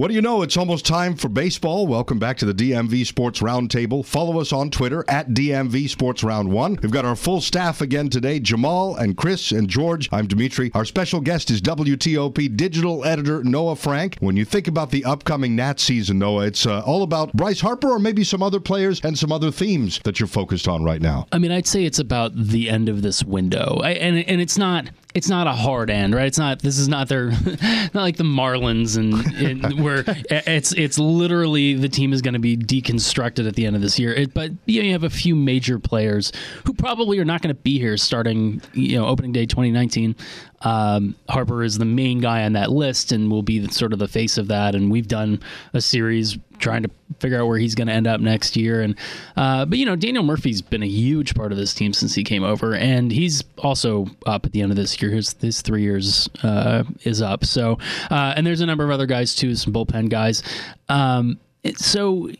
What do you know? It's almost time for baseball. Welcome back to the DMV Sports Roundtable. Follow us on Twitter at DMV Sports Round 1. We've got our full staff again today Jamal and Chris and George. I'm Dimitri. Our special guest is WTOP digital editor Noah Frank. When you think about the upcoming Nat season, Noah, it's uh, all about Bryce Harper or maybe some other players and some other themes that you're focused on right now. I mean, I'd say it's about the end of this window. I, and, and it's not it's not a hard end, right? It's not. This is not their, not like the Marlins, and, and where it's it's literally the team is going to be deconstructed at the end of this year. It, but you, know, you have a few major players who probably are not going to be here starting, you know, opening day 2019. Um, Harper is the main guy on that list and will be sort of the face of that. And we've done a series trying to figure out where he's going to end up next year. And uh, but you know, Daniel Murphy's been a huge part of this team since he came over, and he's also up at the end of this year. His his three years uh, is up. So uh, and there's a number of other guys too, some bullpen guys. Um, so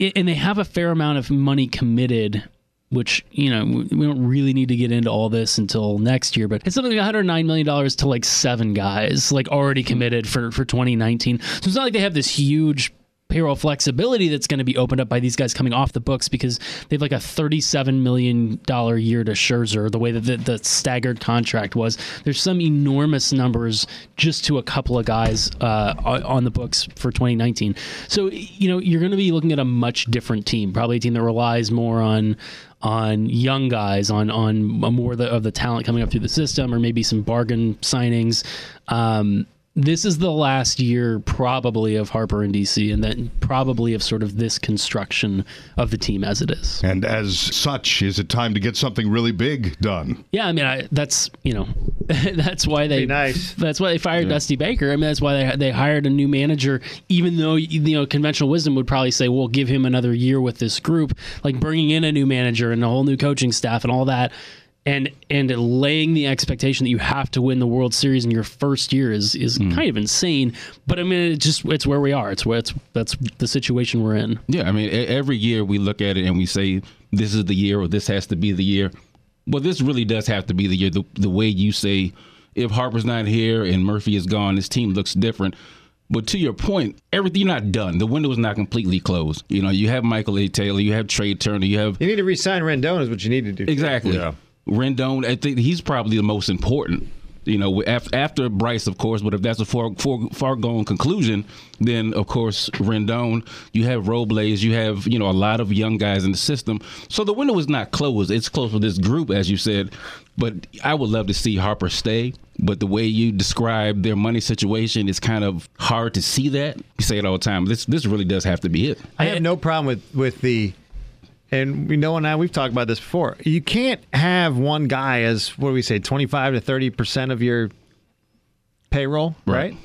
and they have a fair amount of money committed which you know we don't really need to get into all this until next year but it's something like 109 million dollars to like seven guys like already committed for for 2019 so it's not like they have this huge payroll flexibility that's going to be opened up by these guys coming off the books because they have like a $37 million year to Scherzer, the way that the, the staggered contract was. There's some enormous numbers just to a couple of guys uh, on the books for 2019. So, you know, you're going to be looking at a much different team, probably a team that relies more on on young guys, on on more of the, of the talent coming up through the system, or maybe some bargain signings. Um, this is the last year probably of Harper and DC, and then probably of sort of this construction of the team as it is. And as such, is it time to get something really big done? Yeah, I mean, I, that's you know, that's why they nice. That's why they fired yeah. Dusty Baker. I mean, that's why they they hired a new manager. Even though you know, conventional wisdom would probably say, "We'll give him another year with this group." Like bringing in a new manager and a whole new coaching staff and all that and and laying the expectation that you have to win the World Series in your first year is is mm. kind of insane. But I mean, it's just it's where we are. It's where it's that's the situation we're in. Yeah, I mean, every year we look at it and we say this is the year or this has to be the year. Well, this really does have to be the year. The, the way you say, if Harper's not here and Murphy is gone, this team looks different. But to your point, everything you're not done. The window is not completely closed. You know, you have Michael A. Taylor, you have Trea Turner, you have. You need to resign Rendon is what you need to do. Exactly. Yeah. Rendon, I think he's probably the most important. You know, after Bryce, of course, but if that's a far, far, far gone conclusion, then of course Rendon, you have Robles, you have you know a lot of young guys in the system. So the window is not closed; it's closed for this group, as you said. But I would love to see Harper stay. But the way you describe their money situation, it's kind of hard to see that. You say it all the time. This this really does have to be it. I have no problem with with the and we know and I we've talked about this before. You can't have one guy as what do we say, twenty five to thirty percent of your payroll, right. right?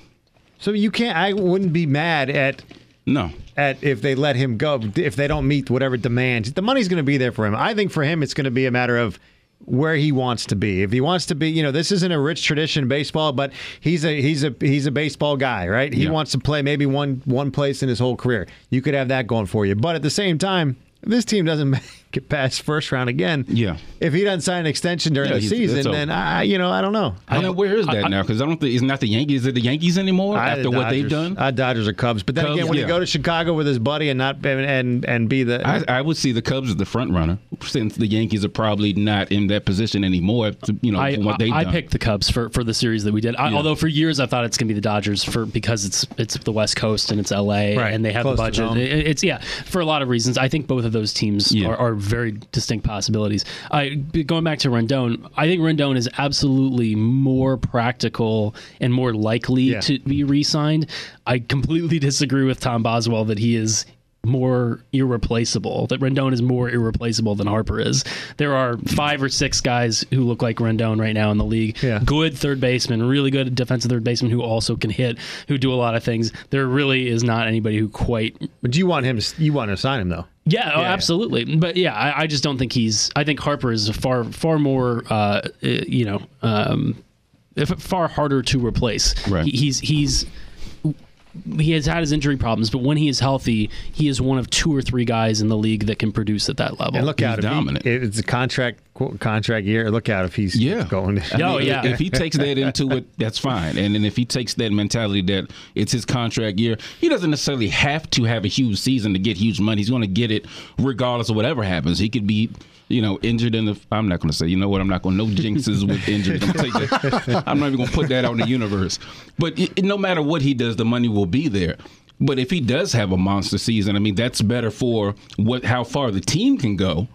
So you can't. I wouldn't be mad at no at if they let him go if they don't meet whatever demands. The money's going to be there for him. I think for him it's going to be a matter of where he wants to be. If he wants to be, you know, this isn't a rich tradition baseball, but he's a he's a he's a baseball guy, right? He yeah. wants to play maybe one one place in his whole career. You could have that going for you. But at the same time, this team doesn't get past first round again. Yeah. If he doesn't sign an extension during yeah, the season, then I, you know, I don't know. I know where is that I, now? Because I don't think it's not the Yankees. Is it the Yankees anymore I, after the what they've done? Uh, Dodgers or Cubs. But then Cubs, again, when yeah. you go to Chicago with his buddy and not and and, and be the, I, I, would see the Cubs as the front runner since the Yankees are probably not in that position anymore. To, you know, I, what they've I picked the Cubs for, for the series that we did. Yeah. Although for years I thought it's going to be the Dodgers for because it's it's the West Coast and it's L.A. Right. and they have Close the budget. It, it's yeah for a lot of reasons. I think both of those teams are, are very distinct possibilities. I going back to Rendon, I think Rendon is absolutely more practical and more likely yeah. to be re-signed. I completely disagree with Tom Boswell that he is more irreplaceable. That Rendon is more irreplaceable than Harper is. There are five or six guys who look like Rendon right now in the league. Yeah. Good third baseman, really good defensive third baseman who also can hit, who do a lot of things. There really is not anybody who quite. But do you want him? To, you want to sign him though? Yeah, oh, absolutely. Yeah. But yeah, I, I, just don't think he's. I think Harper is far far more. Uh, you know. Um, far harder to replace. Right. He, he's he's he has had his injury problems, but when he is healthy, he is one of two or three guys in the league that can produce at that level. And look out, dominant. He, it's a contract qu- contract year. Look out if he's Yeah, going. I Oh, mean, yeah. If he takes that into it, that's fine. And then if he takes that mentality that it's his contract year, he doesn't necessarily have to have a huge season to get huge money. He's going to get it regardless of whatever happens. He could be, you know, injured in the. I'm not going to say. You know what? I'm not going. to No jinxes with injuries. I'm, I'm not even going to put that out in the universe. But it, no matter what he does, the money will be there. But if he does have a monster season, I mean, that's better for what how far the team can go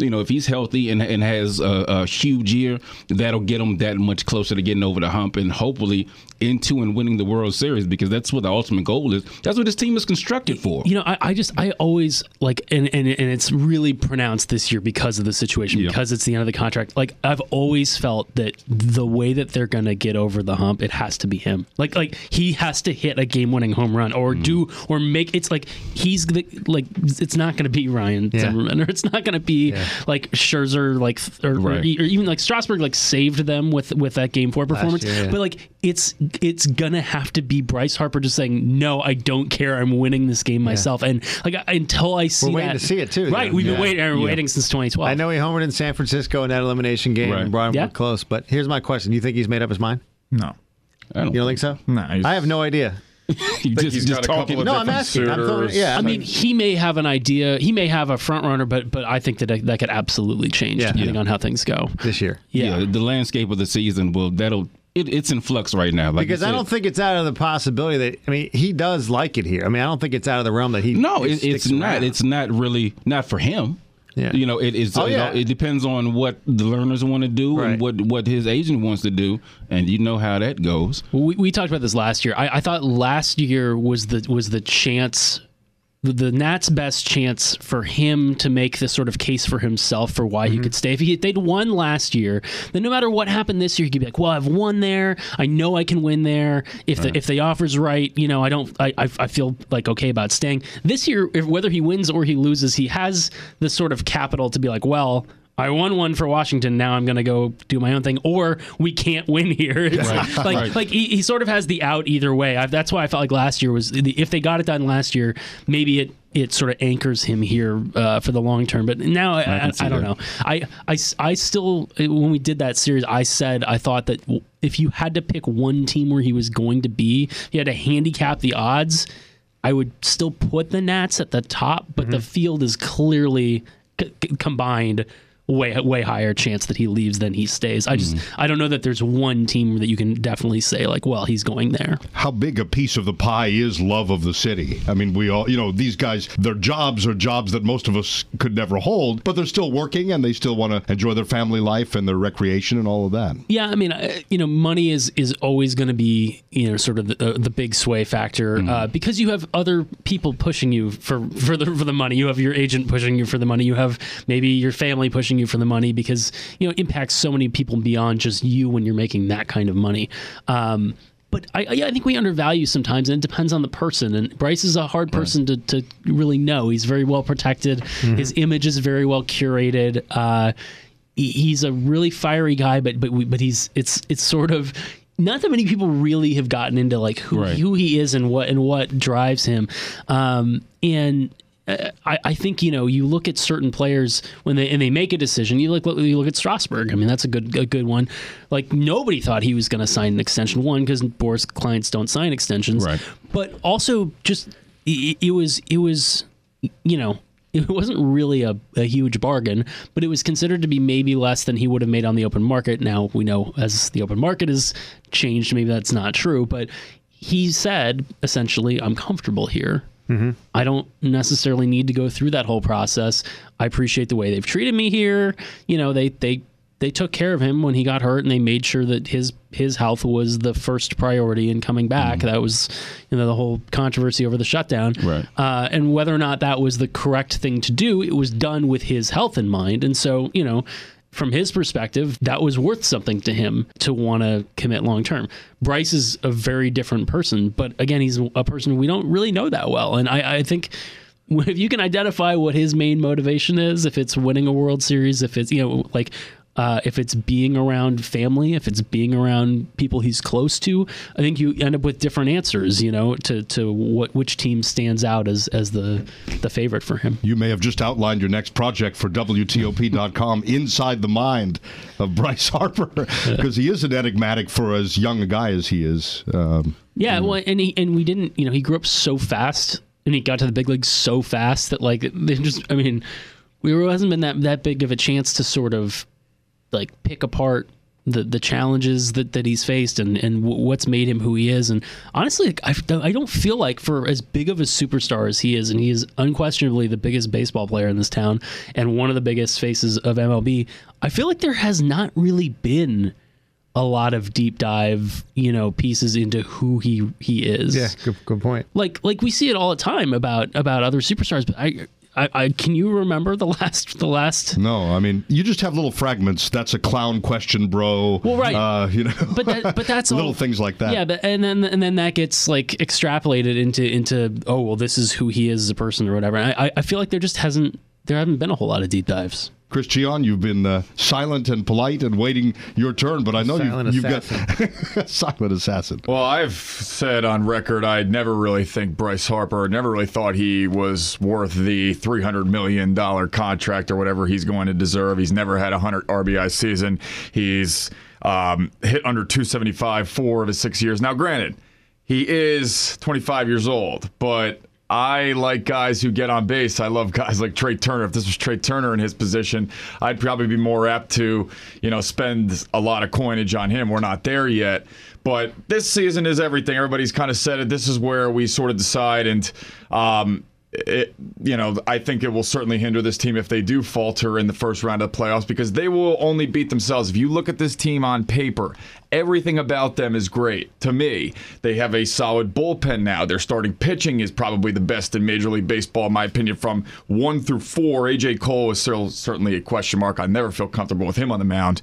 you know, if he's healthy and, and has a, a, huge year, that'll get him that much closer to getting over the hump and hopefully into and winning the World Series because that's what the ultimate goal is. That's what this team is constructed for. You know, I, I just I always like and, and and it's really pronounced this year because of the situation, Yeah. because it's the end of the contract. Like I've always felt that the way that they're gonna get over the hump, it has to be him. Like like he has to hit a game winning home run or Mm. do or make it's like he's the like it's not gonna be Ryan Yeah. Zimmerman or it's not gonna be like Scherzer like or, or, Right. or even like Strasburg like saved them with with that game four performance. year, yeah. But like it's it's gonna have to be Bryce Harper just saying no, I don't care. I'm winning this game myself. And like I- until I see we're waiting that, to see it, too, Right, then. we've Yeah. been waiting. We're uh, Yeah. waiting since 2012. I know he homered in San Francisco in that elimination game Right. and brought him Yeah. close. But here's my question: Do You think he's made up his mind? No. I don't, You don't think so? No, he's- I have no idea. you just, he's just got a talking. of No, I'm asking. I'm throwing- yeah, I mean, he may have an idea. He may have a front runner, but but I think that that could absolutely change Yeah. depending Yeah. on how things go. this year. Yeah. yeah. the landscape of the season will that'll it, it's in flux right now. Like Because I don't think it's out of the possibility that I mean he does like it here. I mean I don't think it's out of the realm that he No, it, it's sticks not. around. It's not really not for him. Yeah. You know, it is. Oh, it, yeah. all- it depends on what the Lerners want to do Right. and what what his agent wants to do, and you know how that goes. We, we talked about this last year. I, I thought last year was the was the chance, the, the Nats' best chance for him to make this sort of case for himself for why he mm-hmm. could stay. If he, they'd won last year, then no matter what happened this year, he could be like, "Well, I've won there. I know I can win there. If the if the offer's right, you know, I don't. I I, I feel like okay about staying this year. If, whether he wins or he loses, he has the sort of capital to be like, well." I won one for Washington. Now I'm going to go do my own thing, or we can't win here. Right. like, Right. like he, he sort of has the out either way. I, that's why I felt like last year was the, if they got it done last year, maybe it it sort of anchors him here uh, for the long term. But now I, I, I don't that. know. I, I I still when we did that series, I said I thought that if you had to pick one team where he was going to be, you had to handicap the odds. I would still put the Nats at the top, but Mm-hmm. the field is clearly c- combined way way higher chance that he leaves than he stays. I just Mm-hmm. I don't know that there's one team that you can definitely say like, well, he's going there. How big a piece of the pie is love of the city? I mean, we all, you know, these guys, their jobs are jobs that most of us could never hold, but they're still working and they still want to enjoy their family life and their recreation and all of that. Yeah, I mean, you know, money is is always going to be you know sort of the, the big sway factor uh, because you have other people pushing you for for the for the money. You have your agent pushing you for the money. You have maybe your family pushing you for the money because you know it impacts so many people beyond just you when you're making that kind of money. Um, but I, I I think we undervalue sometimes, and it depends on the person. And Bryce is a hard person to, to really know. He's very well protected. His image is very well curated. Uh, he- he's a really fiery guy, but but we, but he's it's it's sort of not that many people really have gotten into like who Right. who he is and what and what drives him, um, and. I, I think you know you look at certain players when they and they make a decision. You look you look at Strasburg. I mean that's a good a good one. Like nobody thought he was going to sign an extension. One because Boras clients don't sign extensions, Right. But also just it, it was it was you know it wasn't really a, a huge bargain, but it was considered to be maybe less than he would have made on the open market. Now we know as the open market has changed, maybe that's not true, but he said essentially, I'm comfortable here. I don't necessarily need to go through that whole process. I appreciate the way they've treated me here. You know, they they they took care of him when he got hurt, and they made sure that his his health was the first priority in coming back. That was, you know, the whole controversy over the shutdown. Right. Uh, and whether or not that was the correct thing to do, it was done with his health in mind. And so, you know, from his perspective, that was worth something to him to want to commit long term. Bryce is a very different person, but again, he's a person we don't really know that well. And I, I think if you can identify what his main motivation is, if it's winning a World Series, if it's, you know, like, uh, if it's being around family, if it's being around people he's close to, I think you end up with different answers. You know, to to what which team stands out as as the the favorite for him. You may have just outlined your next project for WTOP.com, Inside the Mind of Bryce Harper, because he is an enigmatic for as young a guy as he is. Um, Yeah, well, and he and we didn't, you know, he grew up so fast, and he got to the big leagues so fast that like they just, I mean, we were hasn't been that that big of a chance to sort of like pick apart the the challenges that, that he's faced and and w- what's made him who he is. And honestly, like, I I don't feel like for as big of a superstar as he is, and he is unquestionably the biggest baseball player in this town and one of the biggest faces of MLB. I feel like there has not really been a lot of deep dive, you know, pieces into who he he is. Yeah, good, good point. Like like we see it all the time about about other superstars, but I. I, I can you remember the last the last no, I mean, you just have little fragments. That's a clown question, bro. Well, right. Uh, you know, but that, but that's little all, things like that. Yeah, but, and then and then that gets like extrapolated into into oh well this is who he is as a person or whatever. And I I feel like there just hasn't there haven't been a whole lot of deep dives. Chris Gian, you've been uh, silent and polite and waiting your turn, but I know Silent you've, you've got silent assassin. Well, I've said on record I never really think Bryce Harper, never really thought he was worth the $300 million contract or whatever he's going to deserve. He's never had a 100 RBI season. He's um, hit under 275 four of his six years. Now, granted, he is 25 years old, but I like guys who get on base. I love guys like Trea Turner. If this was Trea Turner in his position, I'd probably be more apt to, you know, spend a lot of coinage on him. We're not there yet. But this season is everything. Everybody's kind of said it. This is where we sort of decide. And, um, it, you know, I think it will certainly hinder this team if they do falter in the first round of the playoffs because they will only beat themselves. If you look at this team on paper, everything about them is great. To me, they have a solid bullpen now. Their starting pitching is probably the best in Major League Baseball, in my opinion, from one through four. AJ Cole is still certainly a question mark. I never feel comfortable with him on the mound.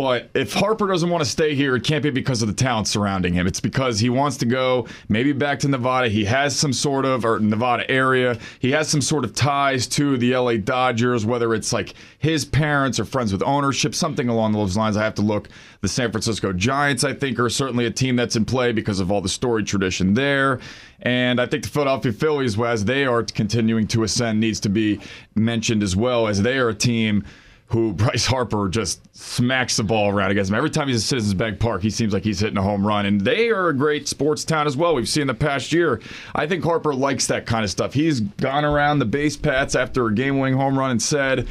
But if Harper doesn't want to stay here, it can't be because of the talent surrounding him. It's because he wants to go maybe back to Nevada. He has some sort of, or Nevada area, he has some sort of ties to the LA Dodgers, whether it's like his parents or friends with ownership, something along those lines. I have to look. The San Francisco Giants, I think, are certainly a team that's in play because of all the story tradition there. And I think the Philadelphia Phillies, as they are continuing to ascend, needs to be mentioned as well, as they are a team who Bryce Harper just smacks the ball around against him. Every time he's at Citizens Bank Park, he seems like he's hitting a home run. And they are a great sports town as well. We've seen the past year. I think Harper likes that kind of stuff. He's gone around the base paths after a game winning home run and said,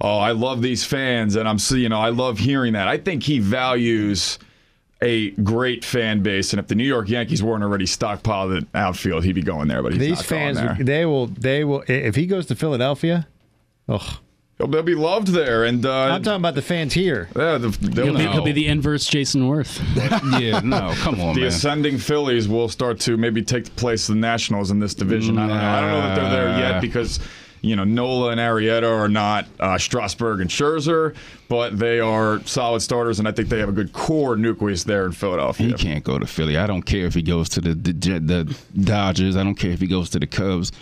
Oh, I love these fans, and I'm you know, I love hearing that. I think he values a great fan base, and if the New York Yankees weren't already stockpiled at outfield, he'd be going there. But he's These not going fans, there. they will, they will. If he goes to Philadelphia, He'll, they'll be loved there, and uh, I'm talking about the fans here. yeah, the, they'll He'll be, he'll be the inverse Jason Werth. yeah, no, come on, the man. ascending Phillies will start to maybe take the place of the Nationals in this division. I don't know. I don't know that they're there yet because you know Nola and Arrieta are not uh, Strasburg and Scherzer, but they are solid starters, and I think they have a good core nucleus there in Philadelphia. He can't go to Philly. I don't care if he goes to the, the the Dodgers. I don't care if he goes to the Cubs.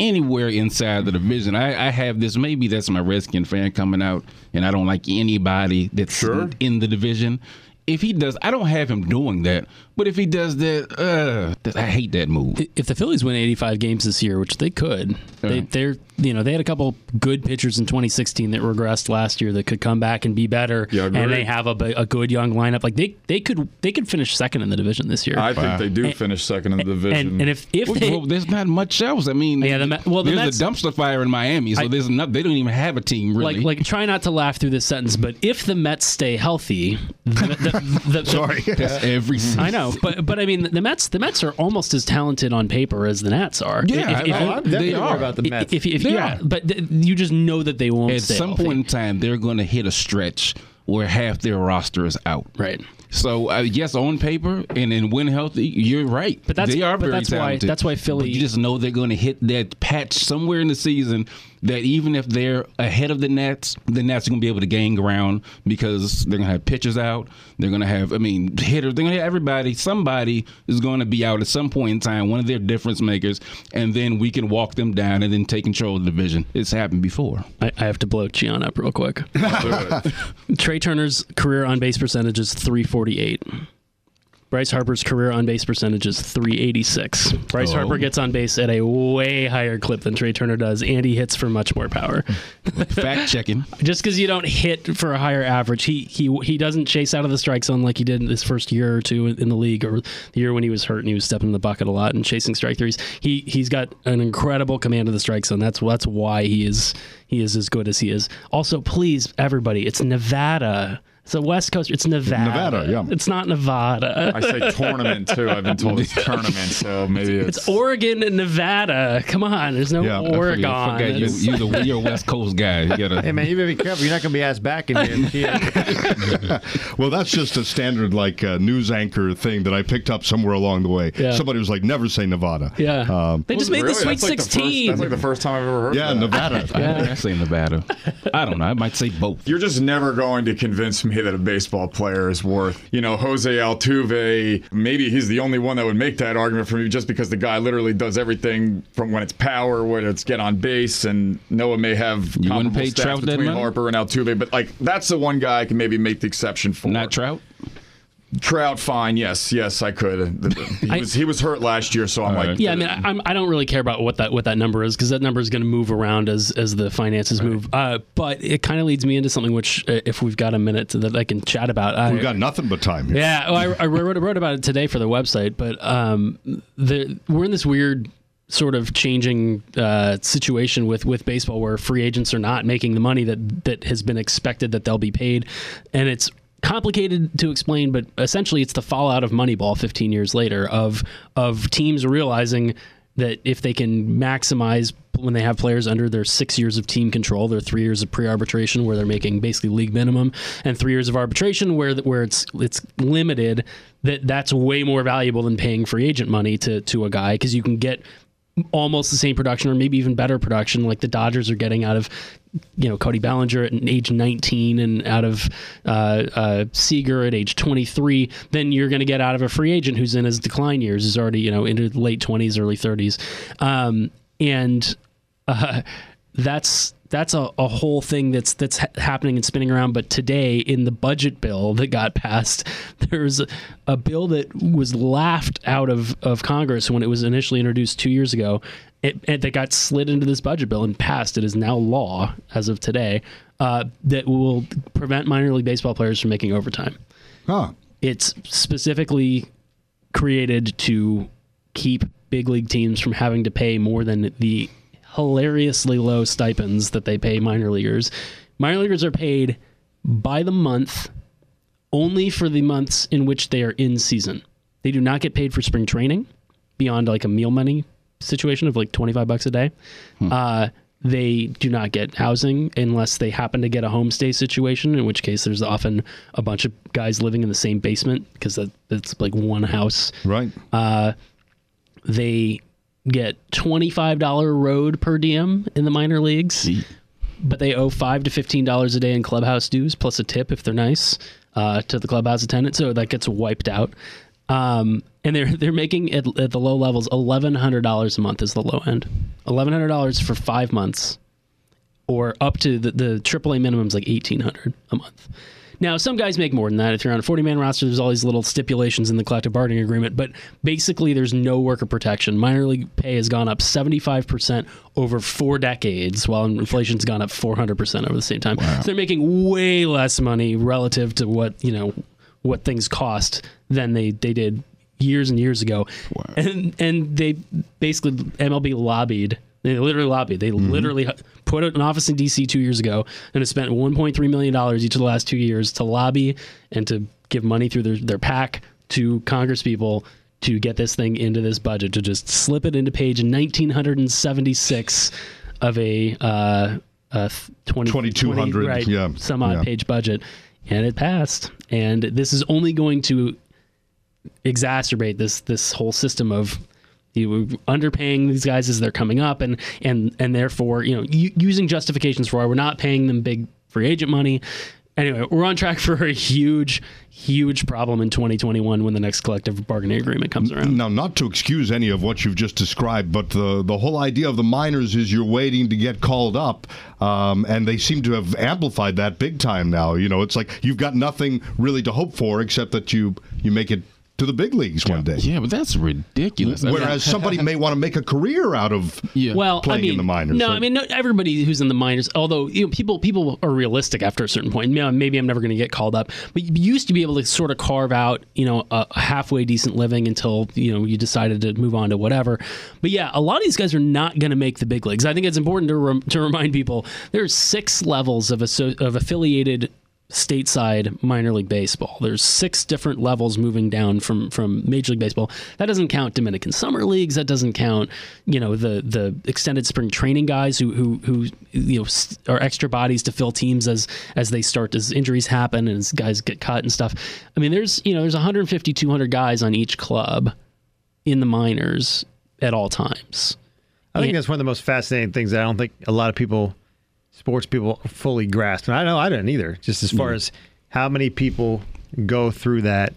Anywhere inside the division, I, I have this. Maybe that's my Redskin fan coming out, and I don't like anybody that's Sure. in the division. If he does, I don't have him doing that. But if he does that, uh, th- I hate that move. if the Phillies win 85 games this year, which they could, they, Yeah. they're you know they had a couple good pitchers in 2016 that regressed last year that could come back and be better, Yeah, and they have a, a good young lineup. Like they they could they could finish second in the division this year. I think they do finish second in the division. and, and if if Well, they, well, there's not much else. I mean, Yeah, the Met- well, the there's Mets- a dumpster fire in Miami, so I- there's not. They don't even have a team really. like like try not to laugh through this sentence, but if the Mets stay healthy, the, the, the, the, Sorry. That's every season. I know, but but I mean the Mets the Mets are almost as talented on paper as the Nats are. Yeah, If- if I- if, they are about the Mets. If, if, They yeah, are. but th- you just know that they won't At stay some point in time, they're going to hit a stretch where half their roster is out. right? So uh, yes, on paper and and when healthy, you're right. But that's- they are but very that's why- talented. that's why Philly- But you just know they're going to hit that patch somewhere in the season that even if they're ahead of the Nats, the Nats are going to be able to gain ground because they're going to have pitchers out. They're going to have, I mean, hitters. They're going to have everybody. Somebody is going to be out at some point in time, one of their difference makers, and then we can walk them down and then take control of the division. It's happened before. I, I have to blow Gian up real quick. Trea Turner's career on base percentage is 348. Bryce Harper's career on base percentage is 386. Bryce Oh. Harper gets on base at a way higher clip than Trea Turner does, and he hits for much more power. Fact checking. Just because you don't hit for a higher average, he he he doesn't chase out of the strike zone like he did in his first year or two in the league, or the year when he was hurt and he was stepping in the bucket a lot and chasing strike threes. He he's got an incredible command of the strike zone. That's that's why he is he is as good as he is. Also, please everybody, it's Nevada. It's a West Coast. It's Nevada. Nevada, yeah. It's not Nevada. I say tournament too. I've been told it's tournament, so maybe it's, It's Oregon and Nevada. Come on, there's no Yeah, I forget- Oregon. I forgot You, you're, the, you're a West Coast guy. You gotta, Hey man, you better be careful. You're not going to be asked back in here. Well, that's just a standard like uh, news anchor thing that I picked up somewhere along the way. Yeah. Somebody was like, "Never say Nevada." yeah, Um, they just made Really? the Sweet that's like the first- 16. that's like the first time I've ever heard. yeah, that. Nevada. I, I say Nevada. I don't know. I might say both. You're just never going to convince me that a baseball player is worth, you know, Jose Altuve. Maybe he's the only one that would make that argument for me just because the guy literally does everything from when it's power, when it's get on base, and Noah may have You wouldn't comparable pay stats Trout between? Harper and Altuve, but like that's the one guy I can maybe make the exception for. Not Trout. Trout, fine, yes, yes, I could. He I- was he was hurt last year, so I'm like, Yeah, I mean, I, I'm, I don't really care about what that what that number is because that number is going to move around as as the finances move. Uh, but it kind of leads me into something which, uh, if we've got a minute to, that I can chat about, I, We've got nothing but time. Here. yeah, well, I, I wrote, wrote about it today for the website, but um, the, we're in this weird sort of changing uh, situation with, with baseball where free agents are not making the money that that has been expected that they'll be paid, and it's complicated to explain, but essentially it's the fallout of Moneyball 15 years later of of teams realizing that if they can maximize when they have players under their six years of team control, their three years of pre-arbitration where they're making basically league minimum, and three years of arbitration where where it's it's limited, that that's way more valuable than paying free agent money to to a guy because you can get almost the same production or maybe even better production like the Dodgers are getting out of you know Cody Bellinger at age 19 and out of uh, uh, Seager at age 23 then you're going to get out of a free agent who's in his decline years is already you know into late 20s early 30s um, and uh, that's that's a, a whole thing that's that's ha- happening and spinning around. But today, in the budget bill that got passed, there's a, a bill that was laughed out of, of Congress when it was initially introduced two years ago. It, it that got slid into this budget bill and passed. It is now law as of today uh, that will prevent minor league baseball players from making overtime Huh. it's specifically created to keep big league teams from having to pay more than the hilariously low stipends that they pay minor leaguers. Minor leaguers are paid by the month only for the months in which they are in season. They do not get paid for spring training beyond like a meal money situation of like 25 bucks a day. Uh, they do not get housing unless they happen to get a homestay situation, in which case there's often a bunch of guys living in the same basement because that, that's like one house. Right. They get $25 road per diem in the minor leagues, but they owe 5 to $15 a day in clubhouse dues plus a tip if they're nice uh, to the clubhouse attendant. So that gets wiped out. Um, and they're they're making at, at the low levels eleven hundred dollars a month is the low end, eleven hundred dollars for five months, or up to the the AAA minimum is like eighteen hundred a month. Now, some guys make more than that. If you're on a 40 man roster, there's all these little stipulations in the collective bargaining agreement, but basically, there's no worker protection. Minor league pay has gone up 75% over four decades, while inflation's gone up 400% over the same time. So they're making way less money relative to what, you know, what things cost than they, they did years and years ago. And and they basically MLB lobbied. They literally lobbied. They mm-hmm. literally put an office in DC two years ago and have spent 1.3 million dollars each of the last two years to lobby and to give money through their their PAC to Congress people to get this thing into this budget to just slip it into page 1976 of a uh, a 20, 2200, 20, right, yeah, some odd yeah. page budget, and it passed. And this is only going to exacerbate this this whole system of You were underpaying these guys as they're coming up, and and and therefore, you know, using justifications for why we're not paying them big free agent money. Anyway, we're on track for a huge, huge problem in 2021 when the next collective bargaining agreement comes around. Now, not to excuse any of what you've just described, but the the whole idea of the minors is you're waiting to get called up, um, and they seem to have amplified that big time now. You know, it's like you've got nothing really to hope for except that you you make it to the big leagues one day. Yeah, but that's ridiculous. I mean, Whereas somebody may want to make a career out of Yeah. Well, playing I mean, in the minors. No, So- I mean, no, everybody who's in the minors. Although you know, people people are realistic after a certain point. You know, maybe I'm never going to get called up, but you used to be able to sort of carve out, you know, a a halfway decent living until you know you decided to move on to whatever. But yeah, a lot of these guys are not going to make the big leagues. I think it's important to rem- to remind people there's six levels of asso- of affiliated stateside minor league baseball. There's six different levels moving down from from Major League Baseball. That doesn't count Dominican summer leagues. That doesn't count, you know, the the extended spring training guys who who who you know are extra bodies to fill teams as as they start as injuries happen and as guys get cut and stuff. I mean, there's you know there's 150 200 guys on each club in the minors at all times. I think Yeah. that's one of the most fascinating things that I don't think a lot of people, sports people, fully grasp. And I know I didn't either. Just as far mm. as how many people go through that.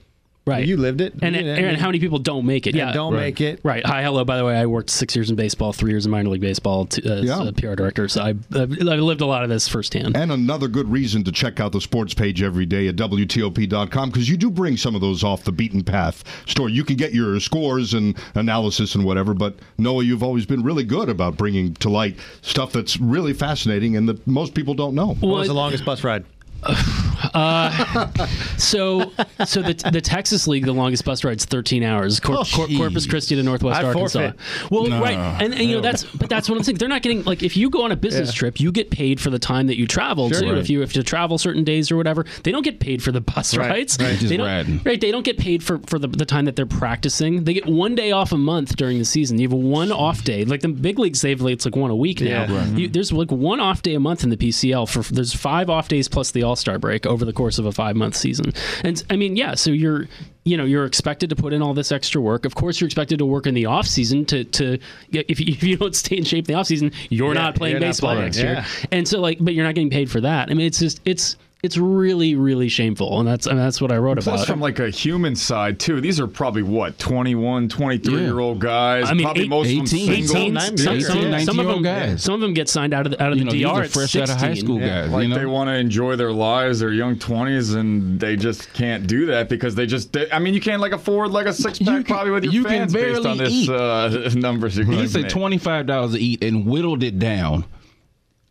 Right. You lived it. And, You and, know, how many people don't make it? Yeah, don't make it. Right. Hi, hello. By the way, I worked six years in baseball, three years in minor league baseball t- as Yeah. a PR director. So I, I've, I've lived a lot of this firsthand. And another good reason to check out the sports page every day at WTOP.com because you do bring some of those off the beaten path story. You can get your scores and analysis and whatever, but Noah, you've always been really good about bringing to light stuff that's really fascinating and that most people don't know. What was the longest bus ride? Uh, so, so the the Texas League, the longest bus ride's 13 hours. Cor- Oh, Cor- Corpus. Christi to Northwest I'd Arkansas. forfeit. Well, right, and, and you know that's but that's what I'm saying. They're not getting like if you go on a business Yeah. trip, you get paid for the time that you travel Sure. too. Right. If you have to travel certain days or whatever, they don't get paid for the bus Right, rides. right. Just They don't, riding. right, they don't get paid for for the, the time that they're practicing. They get one day off a month during the season. You have one off day. Like the big leagues, they've like, it's like one a week now. Yeah. Right. You, there's like one off day a month in the PCL. For there's five off days plus the All Star break over the course of a five month season. And I mean, yeah. So you're you know you're expected to put in all this extra work. Of course, you're expected to work in the off season to to if you, if you don't stay in shape in the off season, you're Yeah, not playing you're not baseball playing, next year. And so like, but you're not getting paid for that. I mean, it's just it's it's really really shameful, and that's I mean, that's what I wrote Plus, about. from like a human side too, these are probably what 21, 23 Yeah. year old guys. I mean, probably eight- most of them 18, single. 18, nine- some, 18, some, some of 19-year-old them, guys. some of them get signed out of the, out of you the know, these DR are at fresh 16. out of high school guys. Like you know? they want to enjoy their lives, their young twenties, and they just can't do that because they just. They, I mean, you can't like afford like a six You pack can- probably with your you can fans based barely on this eat. uh, numbers. You're he gonna said make. twenty five dollars to eat and whittled it down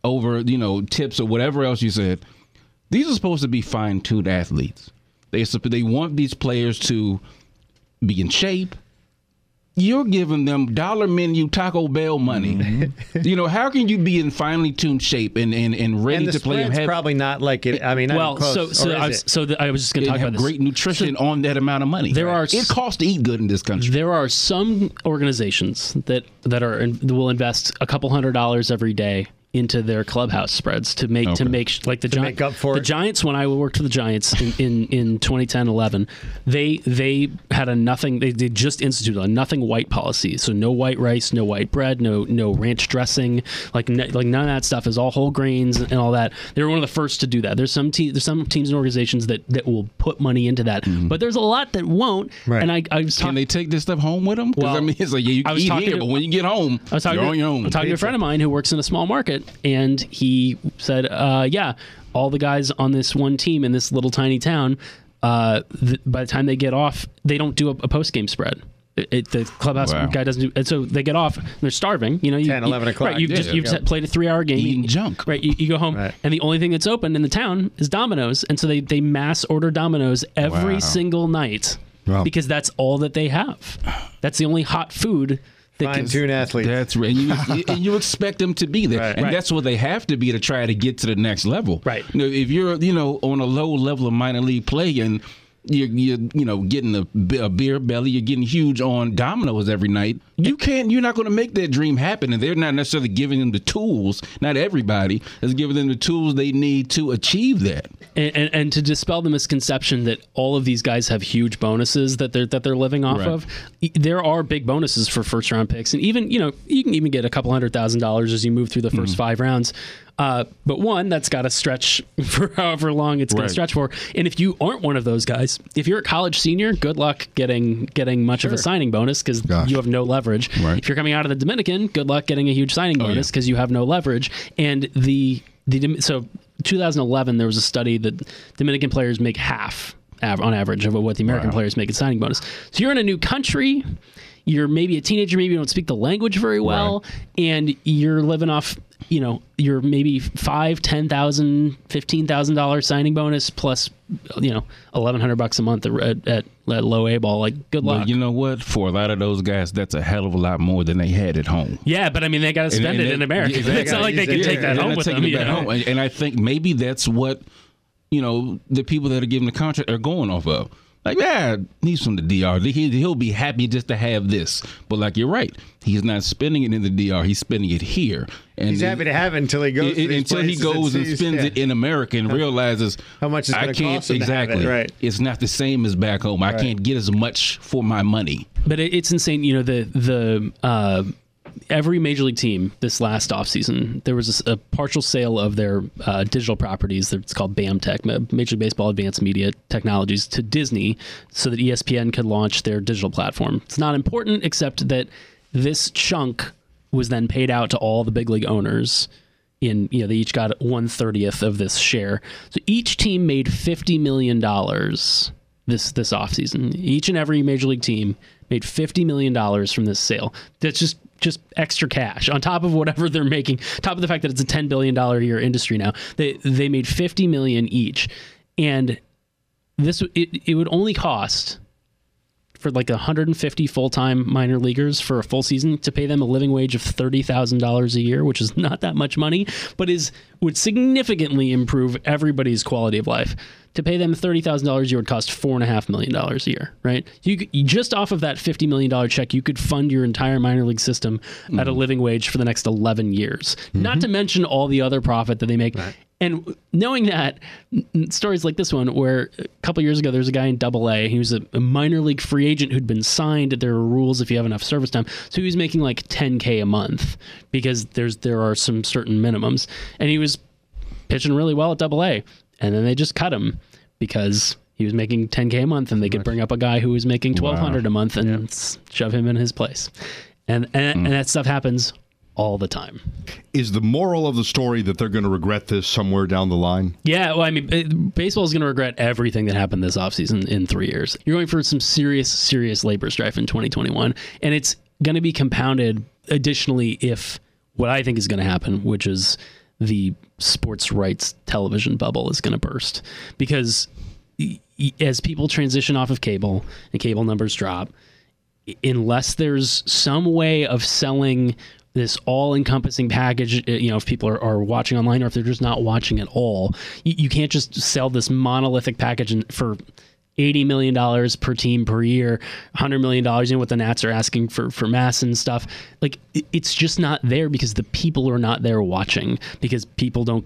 over you know tips or whatever else you said. These are supposed to be fine tuned athletes. They they want these players to be in shape. You're giving them dollar menu Taco Bell money. Mm-hmm. you know how can you be in finely tuned shape and and, and ready And the to play and have, probably not like it. I mean, Well, close, so so I was, so the, I was just going to talk about this. great nutrition on that amount of money? There are it costs to eat good in this country. There are some organizations that that are that will invest a couple hundred dollars every day into their clubhouse spreads to make to make like the Gi- make up for the it? Giants when I worked for the Giants in in, in 2010 11 they they had a nothing they, they just instituted a nothing white policy so no white rice no white bread no no ranch dressing like n- like none of that stuff is all whole grains and all that they were one of the first to do that there's some te- there's some teams and organizations that that will put money into that mm-hmm. but there's a lot that won't Right. and I I was Can they take this stuff home with them? Because I mean, it's like yeah, you I can was eat talking here, to- but when you get home, I was talking, you're to, on your own. I'm talking to a friend of mine who works in a small market, and he said, uh, "Yeah, all the guys on this one team in this little tiny town, uh, th- by the time they get off, they don't do a, a post game spread." It, it- the clubhouse Wow. guy doesn't do, and so they get off. And they're starving. You know, you, 10, 11 you- o'clock. Right, you've Yeah, just you've yeah. played a three hour game, Eating you- junk. Right, you, you go home, Right. and the only thing that's open in the town is Domino's, and so they they mass order Domino's every Wow. single night Wow. because that's all that they have. That's the only hot food. That fine can, tune athletes. That's right. And you, and you expect them to be there, Right. and Right. that's what they have to be to try to get to the next level. Right. You know, if you're you know on a low level of minor league play and you're, you're you know getting a, a beer belly, you're getting huge on dominoes every night. You can't. You're not going to make that dream happen, and they're not necessarily giving them the tools. Not everybody is giving them the tools they need to achieve that. and, and, and to dispel the misconception that all of these guys have huge bonuses that they're that they're living off Right. of, there are big bonuses for first round picks, and even you know you can even get a couple hundred thousand dollars as you move through the 1st Mm-hmm. five rounds. Uh, but one, that's got to stretch for however long it's going Right. to stretch for. And if you aren't one of those guys, if you're a college senior, good luck getting getting much of a signing bonus because you have no leverage. Right. If you're coming out of the Dominican, good luck getting a huge signing yeah. bonus because you have no leverage. And the the so 2011 there was a study that Dominican players make half on average of what the American players make in signing bonus. So you're in a new country. You're maybe a teenager, maybe you don't speak the language very well, and you're living off, you know, your maybe five, ten thousand, fifteen thousand dollars signing bonus plus, you know, eleven hundred bucks a month at, at, at low A ball. Like, good luck. But you know what? For a lot of those guys, that's a hell of a lot more than they had at home. yeah, but I mean, they got to spend And- it and in America. yeah, it's not like they can it take that home with them. it you know? home. And, and I think maybe that's what you know the people that are giving the contract are going off of. Like, yeah, he's from the DR. He, he'll be happy just to have this. But like you're right, he's not spending it in the DR. He's spending it here. And He's happy to have it until he goes. it- to it- these until he goes and sees- spends yeah. it in America and realizes How much it's I can't cost him to have it, exactly. right. It's not the same as back home. I can't get as much for my money. But it, it's insane. You know, the the uh, every major league team this last offseason, there was a, a partial sale of their uh, digital properties. It's called BAMTech, Major League Baseball Advanced Media Technologies, to Disney, so that ESPN could launch their digital platform. It's not important, except that this chunk was then paid out to all the big league owners. In you know, they each got one thirtieth of this share. So each team made fifty million dollars this this offseason. Each and every major league team made fifty million dollars from this sale. That's just just extra cash on top of whatever they're making. Top of the fact that it's a ten billion dollar a year industry now. They they made fifty million each, and this it it would only cost for like 150 full-time minor leaguers for a full season to pay them a living wage of $30,000 a year, which is not that much money, but is would significantly improve everybody's quality of life. To pay them $30,000 a year would cost four and a half million dollars a year, right? You, you just off of that $50 million check, you could fund your entire minor league system at a mm-hmm. living wage for the next 11 years. Mm-hmm. Not to mention all the other profit that they make. And knowing that, stories like this one, where a couple years ago there was a guy in Double A, he was a, a minor league free agent who'd been signed. There are rules if you have enough service time, so he was making like 10k a month because there's there are some certain minimums, and he was pitching really well at Double A, and then they just cut him because he was making 10k a month, and they could bring up a guy who was making 1200 a month and shove him in his place, and and, and that stuff happens all the time. Is the moral of the story that they're going to regret this somewhere down the line? Yeah, well, I mean, baseball is going to regret everything that happened this offseason in three years. You're going for some serious, serious labor strife in 2021, and it's going to be compounded additionally if what I think is going to happen, which is the sports rights television bubble is going to burst. Because as people transition off of cable and cable numbers drop, unless there's some way of selling this all-encompassing package uh, you know if people are, are watching online or if they're just not watching at all you, you can't just sell this monolithic package for 80 million dollars per team per year 100 million dollars you know what the nats are asking for for mass and stuff like it- it's just not there because the people are not there watching because people don't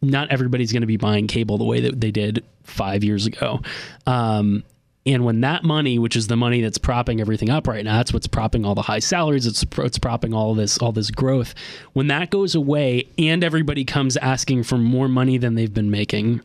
not everybody's going to be buying cable the way that they did five years ago. Um, and when that money, which is the money that's propping everything up right now, that's what's propping all the high salaries. It's it's propping all this all this growth. When that goes away, and everybody comes asking for more money than they've been making,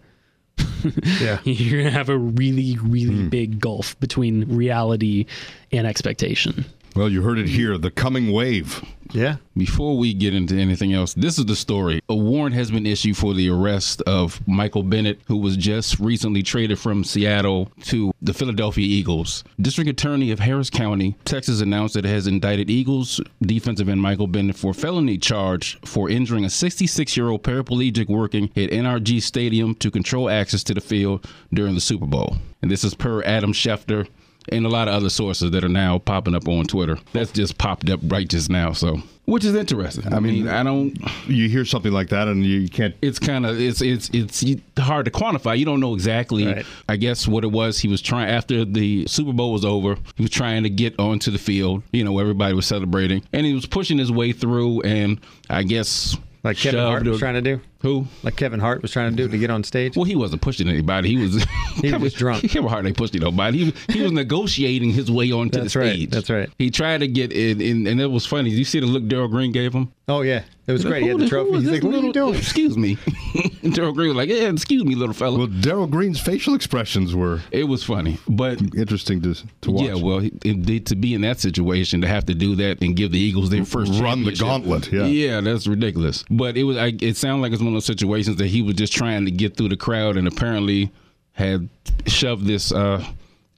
Yeah. you're gonna have a really really hmm. big gulf between reality and expectation. Well, you heard it here. The coming wave. Yeah. Before we get into anything else, this is the story. A warrant has been issued for the arrest of Michael Bennett, who was just recently traded from Seattle to the Philadelphia Eagles. District Attorney of Harris County, Texas, announced that it has indicted Eagles defensive end Michael Bennett for felony charge for injuring a 66-year-old paraplegic working at NRG Stadium to control access to the field during the Super Bowl. And this is per Adam Schefter and a lot of other sources that are now popping up on Twitter. That's just popped up right just now. So, which is interesting. I mean, I don't. You hear something like that, and you can't. It's kind of it's it's it's hard to quantify. You don't know exactly. Right. I guess what it was. He was trying after the Super Bowl was over. He was trying to get onto the field. You know, everybody was celebrating, and he was pushing his way through. And I guess Like Kevin Hart was trying to do. Who? Like Kevin Hart was trying to do to get on stage. Well, he wasn't pushing anybody. He was He was drunk. Kevin Hart ain't pushing nobody. He, was- he was negotiating his way onto That's the right. stage. That's right. He tried to get in, in and it was funny. Did you see the look Daryl Green gave him? Oh yeah, it was great. He had the trophy. He's like, "What are you little- doing?" Excuse me. and Daryl Green was like, "Yeah, excuse me, little fella." Well, Daryl Green's facial expressions were it was funny, but interesting to to watch. Yeah, well, it, to be in that situation, to have to do that and give the Eagles their first Run the gauntlet, yeah. yeah, that's ridiculous. But it was, I, it sounded like it's one of those situations that he was just trying to get through the crowd, and apparently had shoved this uh,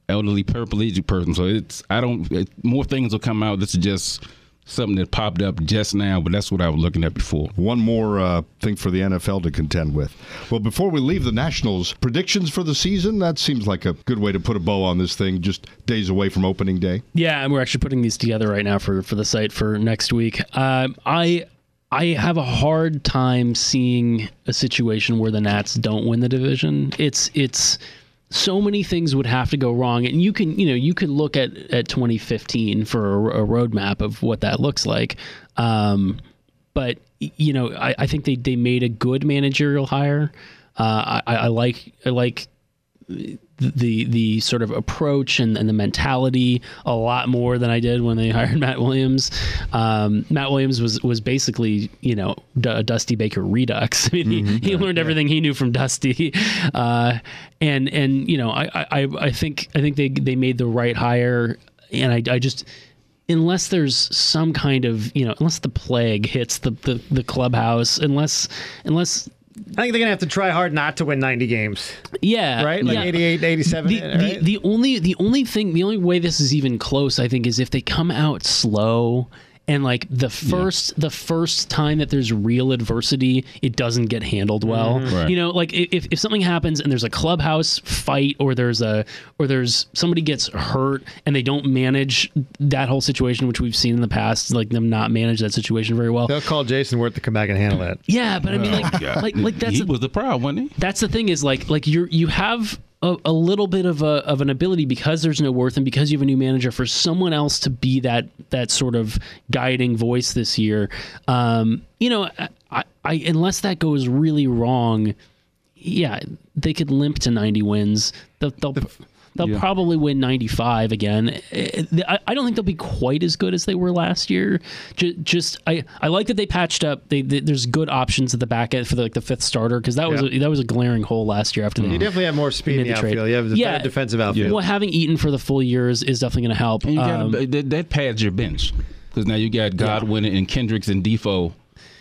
elderly paraplegic person. So it's, I don't, it, more things will come out. This is just something that popped up just now, but that's what I was looking at before. One more uh, thing for the NFL to contend with. Well, before we leave the Nationals, predictions for the season? That seems like a good way to put a bow on this thing, just days away from opening day. Yeah, and we're actually putting these together right now for for the site for next week. Um, I I have a hard time seeing a situation where the Nats don't win the division. It's it's so many things would have to go wrong, and you can you know you can look at at 2015 for a, a roadmap of what that looks like. Um, but you know, I, I think they they made a good managerial hire. Uh, I, I like I like the the sort of approach and, and the mentality a lot more than I did when they hired Matt Williams. Um, Matt Williams was was basically you know D- a Dusty Baker redux. I mean, he, he learned everything he knew from Dusty, uh, and and you know I, I I think I think they they made the right hire, and I I just. Unless there's some kind of, you know, unless the plague hits the, the, the clubhouse, unless, unless I think they're gonna have to try hard not to win 90 games, yeah, right? Like yeah. 88, 87. the, right? the, the only the only thing the only way this is even close i think is if they come out slow and like the first the first time that there's real adversity it doesn't get handled well Mm-hmm. Right. you know like if, if something happens and there's a clubhouse fight or there's a or there's somebody gets hurt and they don't manage that whole situation which we've seen in the past like them not manage that situation very well They'll call Jason Werth to come back and handle that. yeah but i mean like like like that's he a- was the problem, wasn't he? that's the thing is like like you're you have a, a little bit of a of an ability because there's no Werth and because you have a new manager for someone else to be that that sort of guiding voice this year. Um, you know, I, I unless that goes really wrong, yeah, they could limp to 90 wins. They'll they'll, they'll Yeah. probably win 95 again. I, I don't think they'll be quite as good as they were last year. Just, just I, I like that they patched up. They, they there's good options at the back end for the, like the fifth starter because that was Yeah. a, that was a glaring hole last year after they You definitely have more speed in made the the trade. outfield. You have a Yeah. better defensive outfield. Well, having Eaton for the full year is, is definitely going to help. And you got Um, that, that pads your bench because now you got Goodwin and Kendricks and Difo,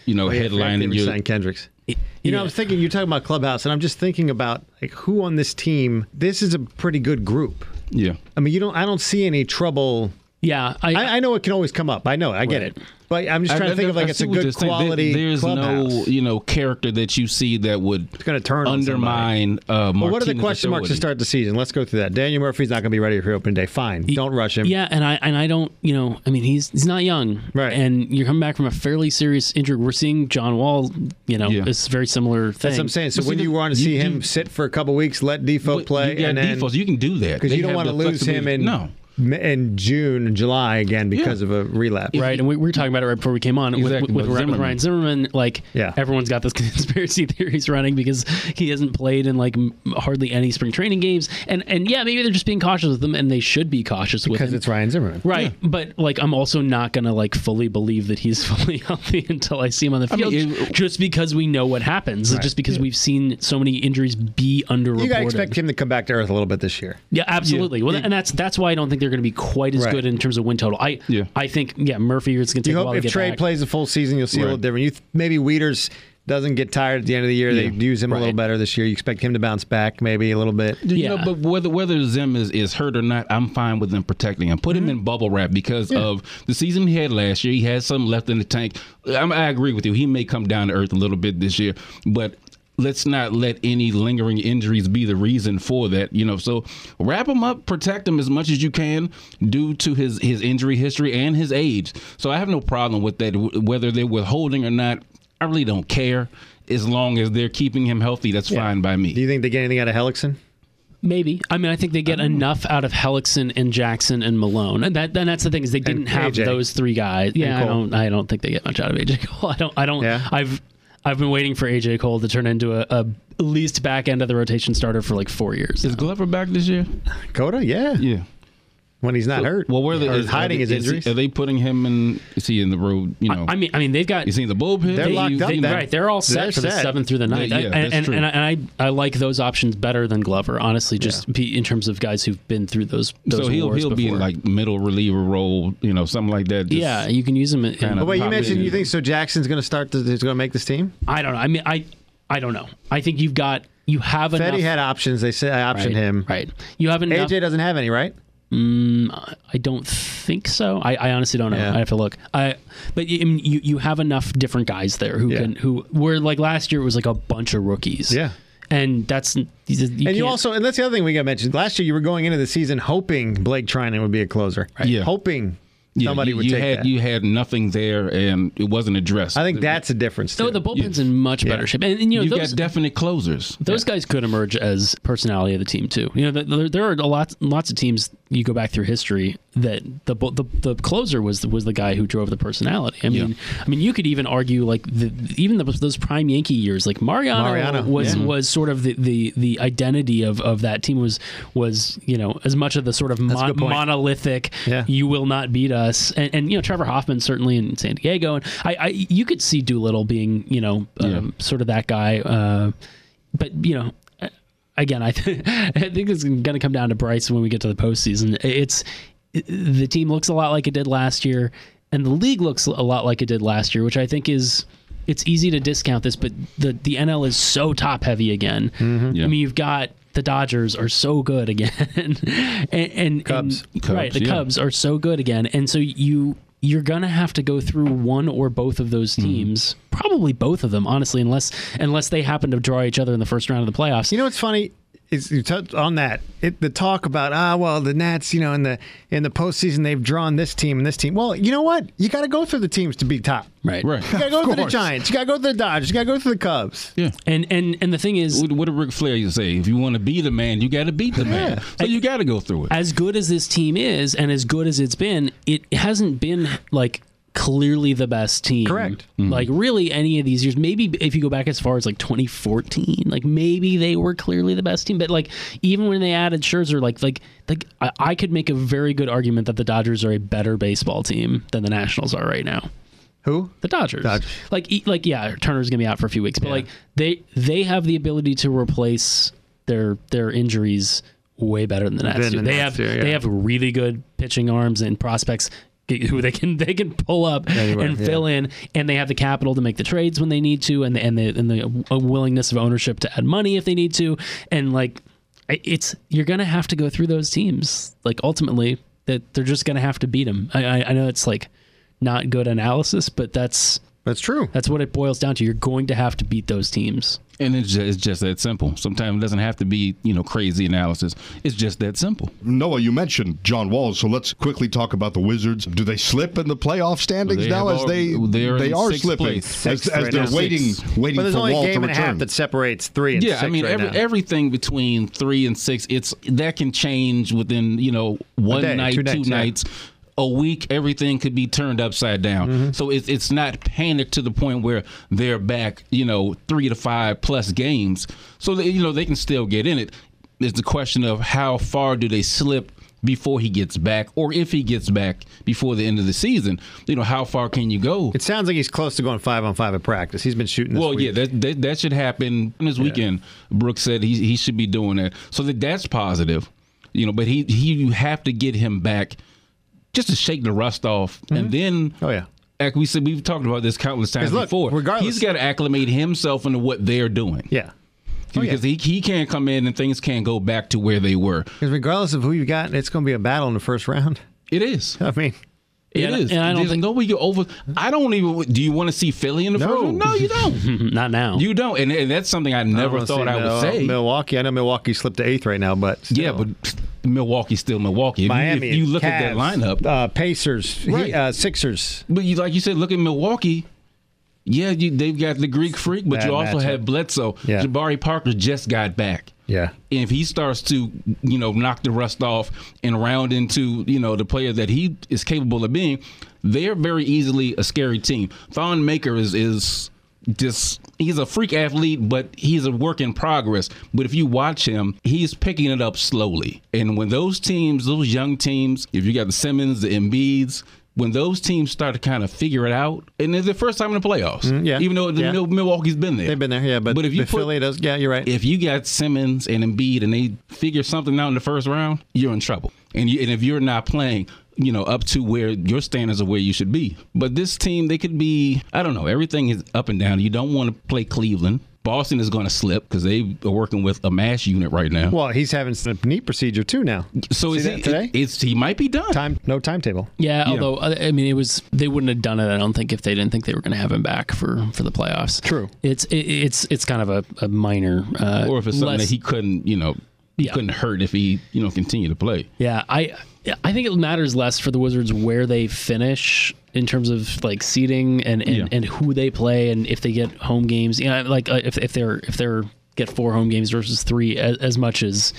you know, They headlining your. signed Kendricks. You know, yeah. I'm thinking you're talking about clubhouse, and I'm just thinking about like who on this team. This is a pretty good group. Yeah, I mean, you don't. I don't see any trouble. Yeah, I, I, I know it can always come up. I know. it. I get Right. it. But I'm just trying I- to think I- of like I it's a good saying. There- quality There's clubhouse. no, you know, character that you see that would it's going to turn undermine. Uh, Well, what are the question marks to start the season? Let's go through that. Daniel Murphy's not going to be ready for opening day. Fine. Don't rush him. Yeah, and I and I don't, you know, I mean, he's he's not young, Right. And you're coming back from a fairly serious injury. We're seeing John Wall, you know, Yeah. it's a very similar thing. That's what I'm saying. So But see, when you the- want to you see him do- sit for a couple weeks, let Difo play, You got and then Difo, so you can do that because you don't want to lose him flexibility- in no. In June and July again because of a relapse. Right, and we, we were talking about it right before we came on with- Exactly, with, with, with Ryan Zimmerman. Like, Yeah. everyone's got this conspiracy theories running because he hasn't played in like hardly any spring training games, and and yeah, maybe they're just being cautious with him, and they should be cautious with Because it's Ryan Zimmerman. Right, but like I'm also not gonna like fully believe that he's fully healthy until I see him on the mean, field, it- just because we know what happens, just because we've seen so many injuries be underreported. You got to expect him to come back to earth a little bit this year. Yeah, absolutely. Well, and that's that's why I don't think they're going to be quite as Right. good in terms of win total. I Yeah. I think yeah, Murphy is going to take You a hope while to if get Trea back. plays a full season, you'll see a little different. You th- maybe Weeders doesn't get tired at the end of the year. Yeah. They use him a little better this year. You expect him to bounce back maybe a little bit. You Yeah. know, but whether whether Zim is, is hurt or not, I'm fine with them protecting him. Put Mm-hmm. him in bubble wrap because of the season he had last year. He had some left in the tank. I'm, I agree with you. He may come down to earth a little bit this year, but let's not let any lingering injuries be the reason for that. You know, so wrap him up, protect him as much as you can due to his his injury history and his age. So I have no problem with that, whether they're withholding or not. I really don't care as long as they're keeping him healthy. That's fine by me. Do you think they get anything out of Hellickson? Maybe. I mean, I think they get enough out of Hellickson and Jackson and Milone, and that and that's the thing is they didn't have those three guys. Yeah, I don't. I don't think they get much out of AJ Cole. I don't. I don't. Yeah? I've I've been waiting for AJ Cole to turn into a, a at least back end of the rotation starter for like four years. Is Glover back this year? Koda? Yeah. Yeah. When he's not hurt. Well, where Or they is, hiding are his they, is he- injuries. Are they putting him in? Is he in the road? You know, I mean, I mean, they've got is he in the bullpen? They're they- locked up they- then. right. They're all set They're for the seventh through the ninth. Yeah, I- yeah, and, that's and, true. and, I, and I I like those options better than Glover. Honestly, just be, in terms of guys who've been through those. those so he'll wars he'll be in like middle reliever role, you know, something like that. just- yeah, you can use him. In, Kinda- But wait, you Probably mentioned you think so Jackson's going to start, the, he's going to make this team? I don't know. I mean, I I don't know. I think you've got you have enough. Fedde had options. They said I optioned right, him. Right. You haven't. AJ doesn't have any, right? Mm, I don't think so. I, I honestly don't know. Yeah. I have to look. I but you, you you have enough different guys there who Yeah. can who were like last year it was like a bunch of rookies. Yeah. And that's you, you and you can't- also, and that's the other thing we got mentioned. Last year, you were going into the season hoping Blake Treinen would be a closer. Yeah. Hoping Yeah, somebody you, would you take had that. you had nothing there, and it wasn't addressed. I think that's a difference. Too. No, the bullpen's Yes. in much better Yeah. shape, and, and you know you those got definite closers. those guys could emerge as personality of the team too. You know, th- there, there are a lot lots of teams you go back through history that the the, the closer was was the guy who drove the personality. I mean, I mean, you could even argue like the, even the, those prime Yankee years, like Mariano, Mariano, was yeah. was sort of the, the, the identity of, of that team was was you know as much of the sort of mon- monolithic. Yeah. You will not beat us, and, and you know Trevor Hoffman certainly in San Diego, and I, I you could see Doolittle being you know um, sort of that guy. Uh, but you know, again, I, th- I think it's going to come down to Bryce when we get to the postseason. It's the team looks a lot like it did last year, and the league looks a lot like it did last year, which I think is. It's easy to discount this, but the, the NL is so top heavy again. Mm-hmm. Yeah. I mean, you've got the Dodgers are so good again, and, and Cubs. and- right? The yeah. Cubs are so good again, and so you you're gonna have to go through one or both of those Mm-hmm. teams, probably both of them, honestly, unless unless they happen to draw each other in the first round of the playoffs. You know what's funny is you touch on that. It, the talk about ah well the Nats you know in the in the postseason they've drawn this team and this team. Well, you know what? You got to go through the teams to be top. right, Right. You got to go through the. Giants. You got to go through the Dodgers. You got to go through the Cubs. Yeah. And and and the thing is, What, what did Ric Flair used to say? If you want to be the man, you got to beat the man. So you got to go through it. as good as this team is, and as good as it's been, it hasn't been like clearly the best team. Correct. Mm-hmm. Like really any of these years. Maybe if you go back as far as like 2014, like maybe they were clearly the best team. But like even when they added Scherzer, like like like I, I could make a very good argument that the Dodgers are a better baseball team than the Nationals are right now. Who? The Dodgers. Dodgers. Like e- like yeah, Turner's gonna be out for a few weeks, but Yeah. like they they have the ability to replace their their injuries way better than the Nats Than do. the they Nats have do, yeah. they have really good pitching arms and prospects who they can they can pull up Anywhere, and yeah. fill in, and they have the capital to make the trades when they need to, and the, and the and the uh, willingness of ownership to add money if they need to, and like it's you're gonna have to go through those teams. Like ultimately, that they're just gonna have to beat them. I, I, I know it's like not good analysis, but that's That's true. that's what it boils down to. You're going to have to beat those teams. And it's just, it's just that simple. Sometimes it doesn't have to be, you know, crazy analysis. It's just that simple. Noah, you mentioned John Wall, so let's quickly talk about the Wizards. Do they slip in the playoff standings They now as al- they they're they are slipping as, Sixth as they're now. waiting Six. waiting But there's for only Wall a game to and a half that separates three and Yeah, six I mean, right every, now. everything between three and six, it's that can change within, you know, one day, night, two two, nights, yeah. A week, everything could be turned upside down. Mm-hmm. So it's it's not panic to the point where they're back, you know, three to five plus games. So they, you know they can still get in it. It's the question of how far do they slip before he gets back, or if he gets back before the end of the season. You know, how far can you go? it sounds like he's close to going five on five at practice. He's been shooting. This Well, week. yeah, that, that that should happen this weekend. Brooks said he he should be doing that, so that that's positive, you know. But he he you have to get him back just to shake the rust off, and mm-hmm. then Oh, yeah. like we said, we've talked about this countless times look, before. regardless- he's got to acclimate himself into what they're doing yeah. Oh, because he he can't come in and things can't go back to where they were. Because regardless of who you got, it's going to be a battle in the first round. It is. I mean, Yeah, it is. and I don't There's think- nobody get over. I don't even. Do you want to see Philly in the No. first? one? No, you don't. Not now. you don't. And, and that's something I never wanna thought see I would Mil- say. Milwaukee. I know Milwaukee slipped to eighth right now, but yeah, but Milwaukee's still Milwaukee. If you- Miami. if you look at that lineup, uh, Pacers, he- Right. uh, Sixers. But you, like you said, look at Milwaukee. Yeah, you, they've got the Greek freak, but Bad you also matchup. have Bledsoe. Yeah. Jabari Parker just got back. Yeah. And if he starts to, you know, knock the rust off and round into, you know, the player that he is capable of being, they're very easily a scary team. Thon Maker is is just he's a freak athlete, but he's a work in progress. But if you watch him, he's picking it up slowly. And when those teams, those young teams, if you got the Simmons, the Embiids, when those teams start to kind of figure it out, and it's the first time in the playoffs, mm-hmm, yeah. even though Yeah. Milwaukee's been there, They've been there, yeah. But, but if you put, Philly does, yeah, you're right. if you got Simmons and Embiid and they figure something out in the first round, you're in trouble. And you, and if you're not playing, you know, up to where your standards are where you should be. But this team, they could be, I don't know, everything is up and down. You don't want to play Cleveland. Boston is going to slip because they are working with a mash unit right now. well, he's having some knee procedure too now. so see is that he, today? It's, he might be done. Time, no timetable. Yeah, although uh, I mean, it was they wouldn't have done it. I don't think if they didn't think they were going to have him back for for the playoffs. True. It's it, it's it's kind of a, a minor. Uh, Or if it's something less- that he couldn't, you know, he Yeah. couldn't hurt if he, you know, continue to play. Yeah, I I think it matters less for the Wizards where they finish in terms of like seeding and and, Yeah. and who they play and if they get home games. Yeah, like uh, if if they're if they're get four home games versus three as, as much as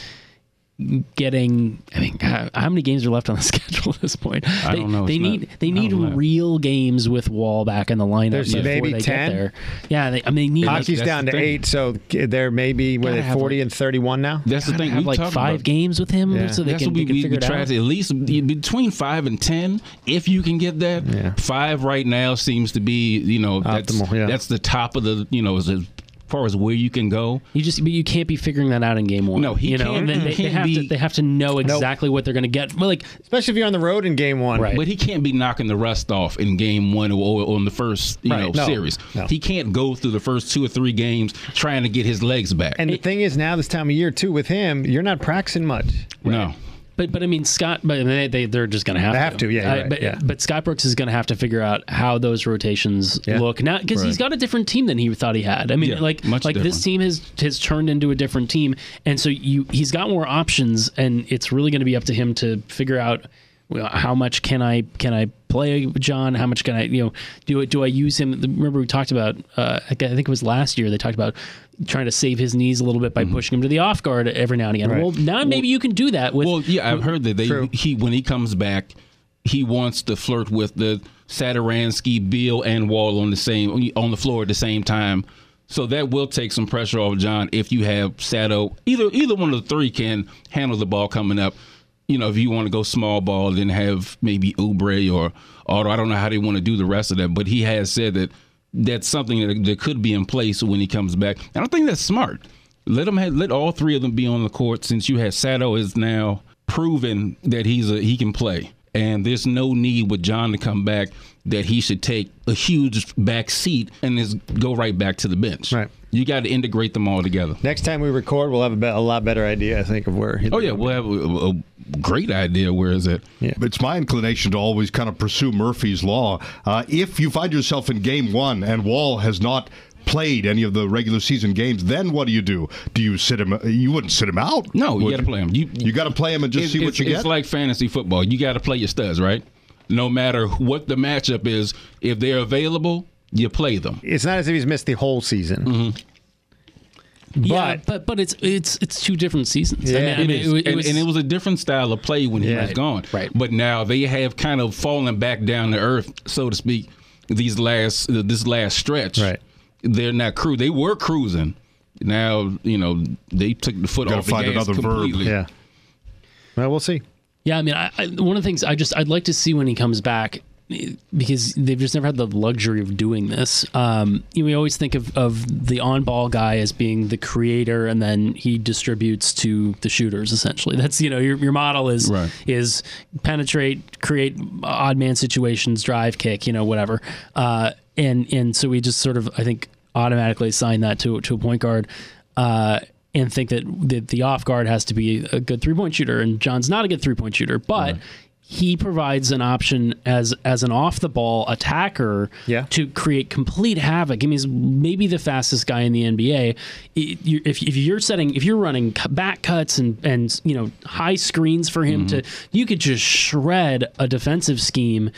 getting I mean God, how many games are left on the schedule at this point? I they, don't know. They It's need not- they need real games with Wall back in the lineup There's before maybe they 10? get there. Yeah, they, I mean they need Hockey's that's down the to thing. eight, so they're maybe were Gotta they 40 like- and 31 now? That's the gotta thing. have we like five about. games with him Yeah. so they That's can, what they we, can we, figure we it try out. to at least between five and ten, if you can get that. Yeah. Five right now seems to be, you know, that's yeah. that's the top of the, you know, as as far as where you can go. You just, but you can't be figuring that out in game one. No, he you know, can't- and they, they can't have to they have to know exactly what they're going to get. Well, like Especially if you're on the road in game one. Right. But he can't be knocking the rust off in game one or, or on the first, you Right. know, No. series. No. He can't go through the first two or three games trying to get his legs back. And the thing is, now this time of year too, with him, you're not practicing much. no. But but I mean Scott, but they, they they're just going to have They to. have to, yeah, you're Uh, right, but yeah. but Scott Brooks is going to have to figure out how those rotations Yeah. look now because he's got a different team than he thought he had. I mean, Yeah, like much like this team has has turned into a different team, and so you he's got more options, and it's really going to be up to him to figure out. well, How much can I can I play John? How much can I you know do it? do I use him? Remember we talked about uh, I think it was last year they talked about trying to save his knees a little bit by pushing him to the off guard every now and again. Right. Well, now maybe you can do that with Well, yeah, I've heard that they True. he when he comes back, he wants to flirt with the Satoransky, Beal, and Wall on the same on the floor at the same time. So that will take some pressure off John if you have Sato. Either either one of the three can handle the ball coming up. You know, if you want to go small ball, then have maybe Oubre or Otto. I don't know how they want to do the rest of that, but he has said that that's something that, that could be in place when he comes back. And I don't think that's smart. Let him have, let all three of them be on the court since you have Sato is now proven that he's a he can play. And there's no need with John to come back that he should take a huge back seat and just go right back to the bench. Right. You got to integrate them all together. Next time we record, we'll have a, be- a lot better idea, I think, of where. Oh yeah, we'll have a, a great idea where is it. Yeah, It's my inclination to always kind of pursue Murphy's Law. Uh, if you find yourself in game one and Wall has not played any of the regular season games, then what do you do? Do you sit him? You wouldn't sit him out. No, you got to play him. You You got to play him and just it's, see what it's- you get. It's like fantasy football. You got to play your studs, right? No matter what the matchup is, if they're available, you play them. It's not as if he's missed the whole season. Mm-hmm. Yeah, But- but but it's it's it's two different seasons. Yeah, I mean, I mean, is. it, it and, was, and it was a different style of play when he Yeah. was gone. Right. But now they have kind of fallen back down to earth, so to speak. These last this last stretch, Right. They're not crew. They were cruising. Now you know they took the foot Gotta off the gas another verb. completely. Yeah. Well, we'll see. yeah. I mean, I, I, one of the things I just I'd like to see when he comes back because they've just never had the luxury of doing this. Um, you know, we always think of, of the on ball guy as being the creator, and then he distributes to the shooters. Essentially, that's you know your, your model is Right. is penetrate, create odd man situations, drive, kick, you know, whatever. Uh, and and so we just sort of I think automatically assign that to to a point guard. Uh, and think that the, the off guard has to be a good three point shooter, and John's not a good three point shooter, but he provides an option as as an off the ball attacker Yeah. to create complete havoc. I mean, he's maybe the fastest guy in the NBA. If, if you're setting, if you're running back cuts and and you know high screens for him mm-hmm. to, you could just shred a defensive scheme.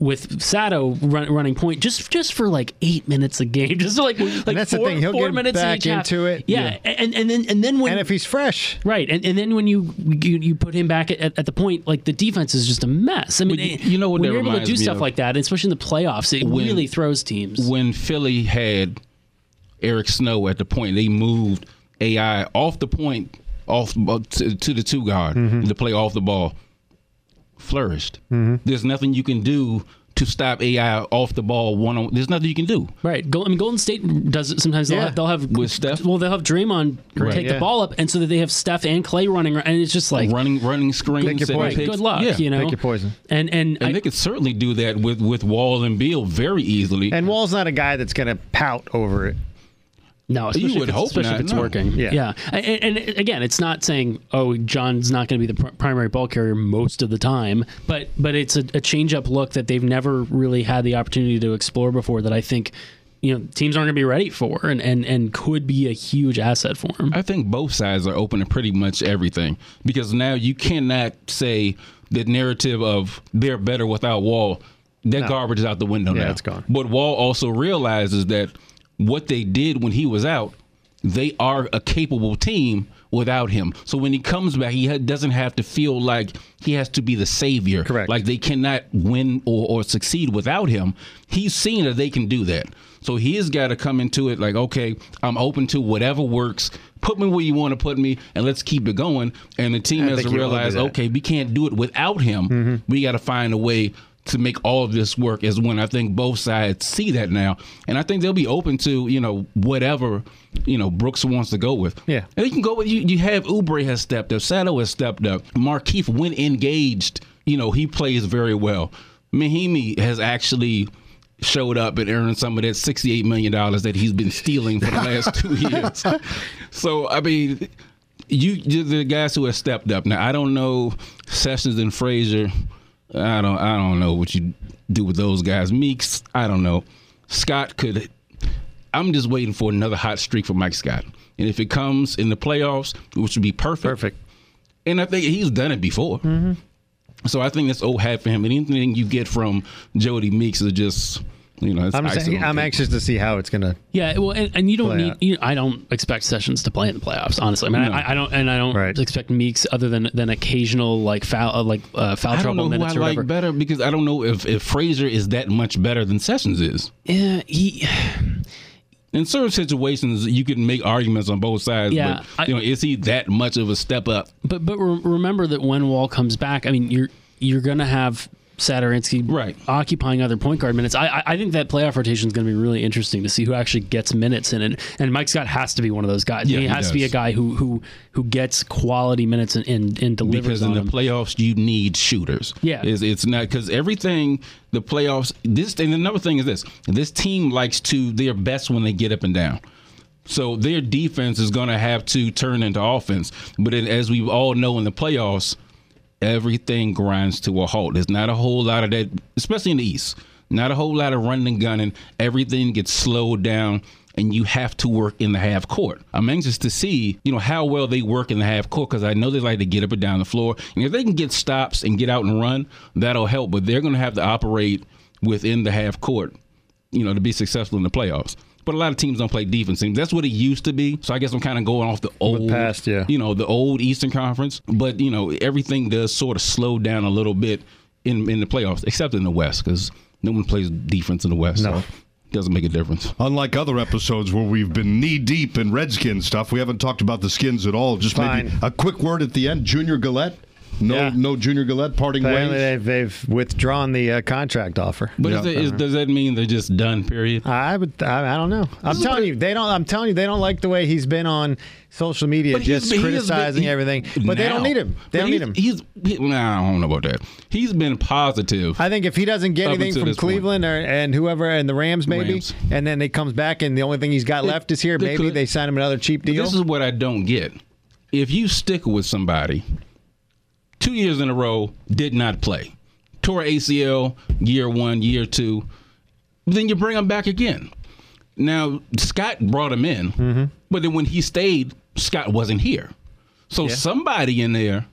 With Sato run, running point just just for like eight minutes a game, just like like that's the four, thing, he'll four get minutes back each half. into it. Yeah, and and then and then when And if he's fresh, Right, and, and then when you, you you put him back at, at the point, like the defense is just a mess. I mean, But you- you know what when that you're able to do stuff of? like that, especially in the playoffs, it When- really throws teams. when Philly had Eric Snow at the point, they moved AI off the point, off uh, to, to the two guard to play off the ball. Flourished. Mm-hmm. There's nothing you can do to stop AI off the ball one on. There's nothing you can do. right, Go, I mean, Golden State does it sometimes. They'll Yeah. have, they'll have With Steph? Well, they'll have Draymond Right. take Yeah. the ball up, and so that they have Steph and Clay running, and it's just like running, running screens, Pick your setting poison. good luck, Yeah. you know. pick your poison. And and, And I- they could certainly do that with with Wall and Beal very easily. And Wall's not a guy that's going to pout over it. No, especially would if it's, hope especially not, if it's no. working. Yeah. yeah. And, and again, it's not saying oh John's not going to be the pr- primary ball carrier most of the time, but but it's a, a change up look that they've never really had the opportunity to explore before. That I think you know teams aren't going to be ready for, and, and and could be a huge asset for him. I think both sides are open to pretty much everything because now you cannot say the narrative of they're better without Wall. That garbage is out the window Yeah, now. it's gone. But Wall also realizes that what they did when he was out, they are a capable team without him. So when he comes back, he ha- doesn't have to feel like he has to be the savior. Correct. Like they cannot win or, or succeed without him. He's seen that they can do that. So he has got to come into it like, okay, I'm open to whatever works. Put me where you want to put me, and let's keep it going. And the team I has to he will do realize, okay, we can't do it without him. Mm-hmm. We got to find a way to make all of this work is when I think both sides see that now, and I think they'll be open to you know whatever you know Brooks wants to go with. Yeah. and you can go with you. You have Oubre has stepped up, Sato has stepped up, Markieff when engaged, you know he plays very well. Mahinmi has actually showed up and earned some of that $68 million that he's been stealing for the last two years. So, I mean, you the guys who have stepped up. Now, I don't know Sessions and Frazier. I don't I don't know what you do with those guys. Meeks, I don't know. Scott could I'm just waiting for another hot streak for Mike Scott. And if it comes in the playoffs, which would be perfect. Perfect. And I think he's done it before. Mm-hmm. So I think that's old hat for him. And anything you get from Jody Meeks is just, you know, it's I'm, saying, I'm anxious to see how it's going to. Yeah, well, and, and you don't need. You I don't expect Sessions to play in the playoffs. Honestly, I mean, No. I, I don't, and I don't Right. expect Meeks other than than occasional like foul, uh, like uh, foul I don't trouble know who minutes I or like whatever. better because I don't know if, if Frazier is that much better than Sessions is. Yeah, he. In certain situations, you can make arguments on both sides. Yeah, but you know, is he that much of a step up? But but re- remember that when Wall comes back, I mean, you're you're gonna have Satoransky Right. occupying other point guard minutes. I I, think that playoff rotation is going to be really interesting to see who actually gets minutes in it. And Mike Scott has to be one of those guys. Yeah, he he has to be a guy who who who gets quality minutes and and, and delivers because in the them. playoffs you need shooters. Yeah. it's, it's not because everything the playoffs. This and another thing is this: this team likes to their best when they get up and down. So their defense is going to have to turn into offense. But it, as we all know in the playoffs, everything grinds to a halt. There's not a whole lot of that, especially in the East. Not a whole lot of running and gunning. Everything gets slowed down, and you have to work in the half court. I'm anxious to see, you know, how well they work in the half court because I know they like to get up and down the floor. And if they can get stops and get out and run, that'll help. But they're going to have to operate within the half court, you know, to be successful in the playoffs. But a lot of teams don't play defense teams. That's what it used to be. So I guess I'm kind of going off the old, past, yeah. you know, the old Eastern Conference. But you know, everything does sort of slow down a little bit in in the playoffs, except in the West, because no one plays defense in the West. No. So doesn't make a difference. Unlike other episodes where we've been knee deep in Redskin stuff, we haven't talked about the skins at all. Just maybe a quick word at the end. Junior Galette. No, Yeah. no Junior Galette parting Apparently, ways. they've, they've withdrawn the uh, contract offer. But Yeah. is it, is, does that mean they're just done? Period. I would. I, I don't know. I'm telling you, they don't. I'm telling you, they don't like the way he's been on social media, But just been- he has been- criticizing he- everything. But they don't need him. They don't need him. he's, He's, he, nah, I don't know about that. He's been positive. I think if he doesn't get anything from. Cleveland or and whoever and the Rams maybe, Rams. and then he comes back and the only thing he's got They- left is here, they maybe could. they sign him another cheap deal. This is what I don't get. If you stick with somebody, two years in a row did not play. tore ACL year one, year two. Then you bring him back again. Now Scott brought him in, Mm-hmm. but then when he stayed, Scott wasn't here. So Yeah. somebody in there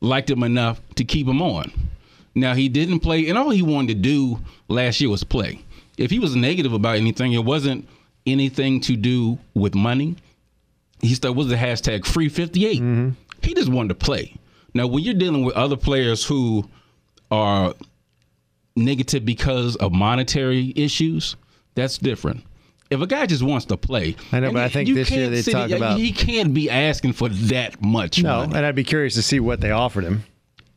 liked him enough to keep him on. Now he didn't play, and all he wanted to do last year was play. If he was negative about anything, it wasn't anything to do with money. He started was the hashtag free 58. He just wanted to play. Now when you're dealing with other players who are negative because of monetary issues, that's different. If a guy just wants to play, I know, but I think this year they talk about- he can't be asking for that much No, money. and I'd be curious to see what they offered him.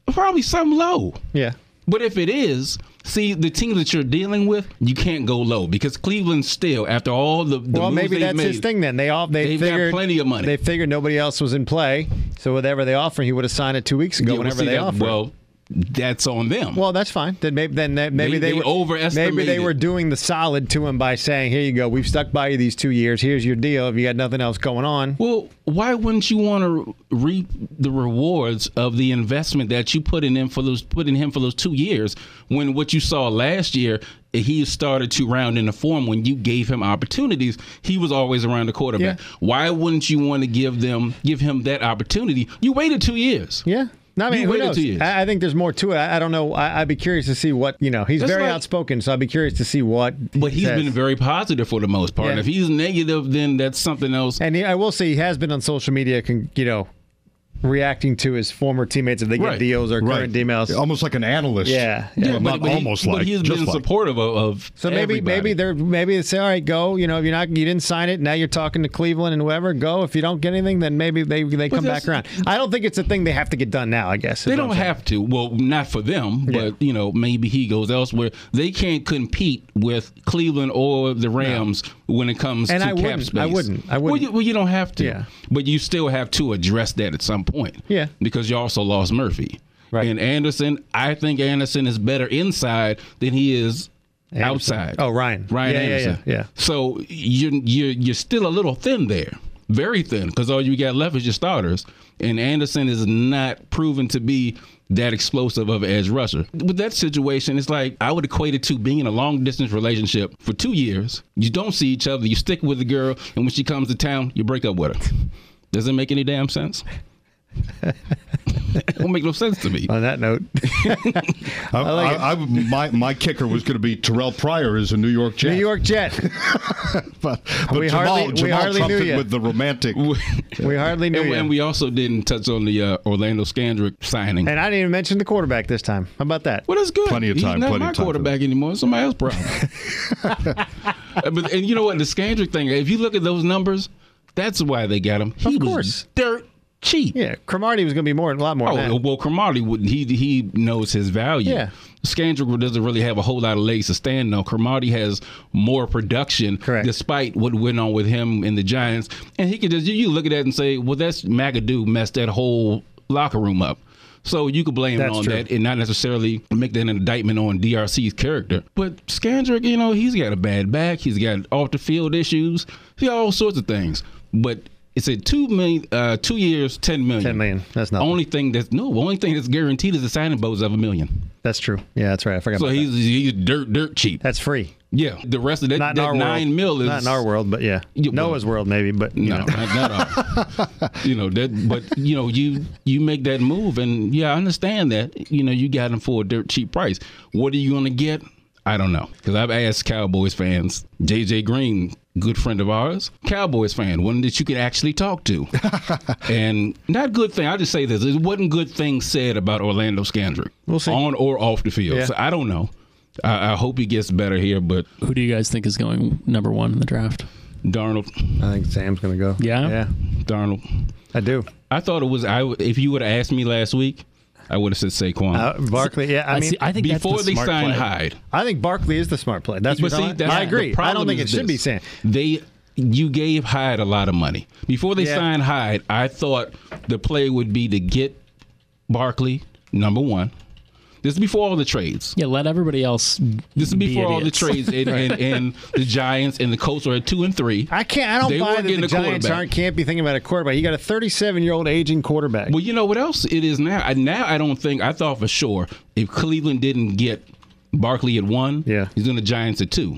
Probably something low. Yeah. But if it is, see the teams that you're dealing with, you can't go low because Cleveland still, after all the, the well, maybe that's made, his thing then. They all they figured plenty of money. They figured nobody else was in play, so whatever they offer, he would have signed it two weeks ago. Yeah, well, whenever see, they offer, offered. Well, that's on them. Well, that's fine. Then maybe then they, maybe They- they, they were overestimated. Maybe they were doing the solid to him by saying, "Here you go. We've stuck by you these two years. Here's your deal. If you got nothing else going on, Well, why wouldn't you want to reap the rewards of the investment that you put in him for those put in him for those two years? When what you saw last year, he started to round in the form. When you gave him opportunities, he was always around the quarterback. Yeah. Why wouldn't you want to give them give him that opportunity? You waited two years. yeah." No, I mean, You who knows? I, I think there's more to it. I, I don't know. I, I'd be curious to see what you know. He's That's very like- outspoken, so I'd be curious to see what. But he's says. been very positive for the most part. Yeah. If he's negative, then that's something else. And he, I will say he has been on social media, con, you know, reacting to his former teammates if they get Right. deals or current emails. Almost like an analyst. Yeah, yeah yeah. not but, he- almost but like. he's just been like. supportive of, of So maybe everybody. maybe they're maybe they say, all right, go. You know, if you're not you didn't sign it, now you're talking to Cleveland and whoever. Go. If you don't get anything, then maybe they they come back around. I don't think it's a thing they have to get done now. I guess They don't have to. Well, not for them, but Yeah. you know, maybe he goes elsewhere. They can't compete with Cleveland or the Rams when it comes And to I cap wouldn't. space. I wouldn't. I wouldn't. you, well, you don't have to. Yeah. But you still have to address that at some point. Yeah. Because you also lost Murphy. Right. And Anderson, I think Anderson is better inside than he is Anderson. outside. Oh, Ryan. Ryan Yeah, yeah, Anderson. yeah, yeah. So you're you're you're still a little thin there, very thin, because all you got left is your starters, and Anderson is not proven to be that explosive of an edge rusher. With that situation, it's like I would equate it to being in a long distance relationship for two years. You don't see each other. You stick with the girl, and when she comes to town, you break up with her. Does it make any damn sense? it won't make no sense to me. On that note, I, like I, I, my my kicker was going to be Terrelle Pryor is a New York Jet. New York Jet. but, but We Jamal, hardly- we hardly knew it with the romantic. We hardly knew and, and we also didn't touch on the uh, Orlando Scandrick signing. And I didn't even mention the quarterback this time. How about that? Well, that's good. Plenty of He's time, not plenty my of time quarterback anymore. It's somebody else's problem. but and you know what? The Scandrick thing. If you look at those numbers, that's why they got him. He Of course. dirt Yeah, Cromartie was going to be more, a lot more. Oh well, Cromartie would he he knows his value. Yeah. Scandrick doesn't really have a whole lot of legs to stand on. Cromartie has more production, Correct. despite what went on with him and the Giants. And he could just you look at that and say, well, that's McAdoo messed that whole locker room up. So you could blame That's it on true. that and not necessarily make that an indictment on DRC's character. But Scandrick, you know, he's got a bad back. He's got off the field issues. He got all sorts of things. But it's a two million, uh, two years, ten million. 10 million. That's nothing. Only thing that's no, only thing that's guaranteed is the signing bonus of a million. That's true. Yeah, that's right. I forgot So about he's that. he's dirt dirt cheap. That's free. Yeah, the rest of that, Not that nine world. mil is Not in our world, but yeah. Well- Noah's world, maybe, but you No, know. not, not you know that, but you know you you make that move, and yeah, I understand that. You know you got him for a dirt cheap price. What are you going to get? I don't know because I've asked Cowboys fans. JJ Green, good friend of ours, Cowboys fan, one that you could actually talk to, and not good thing. I'll just say this: it wasn't good things said about Orlando Scandrick, We'll see. on or off the field. Yeah. So I don't know. I, I hope he gets better here, but Who do you guys think is going number one in the draft? Darnold, I think Sam's going to go. Yeah? Yeah, Darnold. I do. I thought it was. I if you would have asked me last week, I would have said Saquon. Uh, Barkley, yeah, I, I, mean, see, I think before the they smart signed play. Hyde. I think Barkley is the smart play. That's what But see, I'm- that's- I agree. the I don't think it should be this. Sam. They you gave Hyde a lot of money before they Yeah. signed Hyde. I thought the play would be to get Barkley number one, This is before all the trades. Yeah, let everybody else. This is be before all the trades, and, and, and the Giants and the Colts are at two and three. I can't. I don't They buy were that getting the a Giants aren't can't be thinking about a quarterback. You got a 37 year old aging quarterback. Well, you know what else it is now? I, now I don't think I thought for sure if Cleveland didn't get Barkley at one, Yeah. he's going to Giants at two.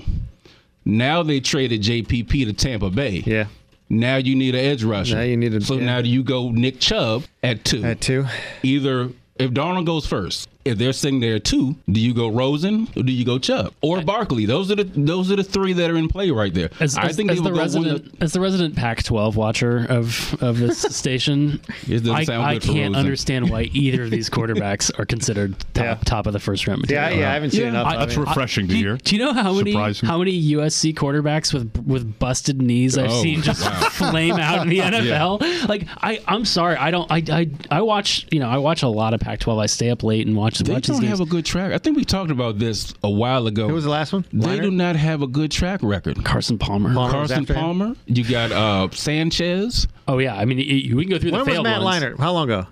Now they traded JPP to Tampa Bay. yeah, Now you need an edge rusher. Now you need a- so yeah. now do you go Nick Chubb at two? at two. Either if Darnold goes first, if they're sitting there too, do you go Rosen or do you go Chubb or Barkley? Those are the those are the three that are in play right there. As, I as- think as the would go one resident as the resident Pac-12 watcher of of this station, I, sound I good for can't Rosen. understand why either of these quarterbacks are considered top, Yeah. top of the first round Yeah, material. yeah. I haven't seen Yeah. enough. I- of That's it. refreshing to hear. do you know how many Surprising. how many USC quarterbacks with with busted knees I've Oh, seen just wow. flame out in the NFL? Like I, I'm sorry, I don't. I, I I watch you know I watch a lot of Pac-12. I stay up late and watch They watch don't have a good track. I think we talked about this a while ago. Who was the last one? They do not have a good track record. Carson Palmer. Palmer. Carson after him? Palmer. You got uh, Sanchez. Oh yeah, I mean you, we can go through When the was failed Matt ones. Leinart? How long ago?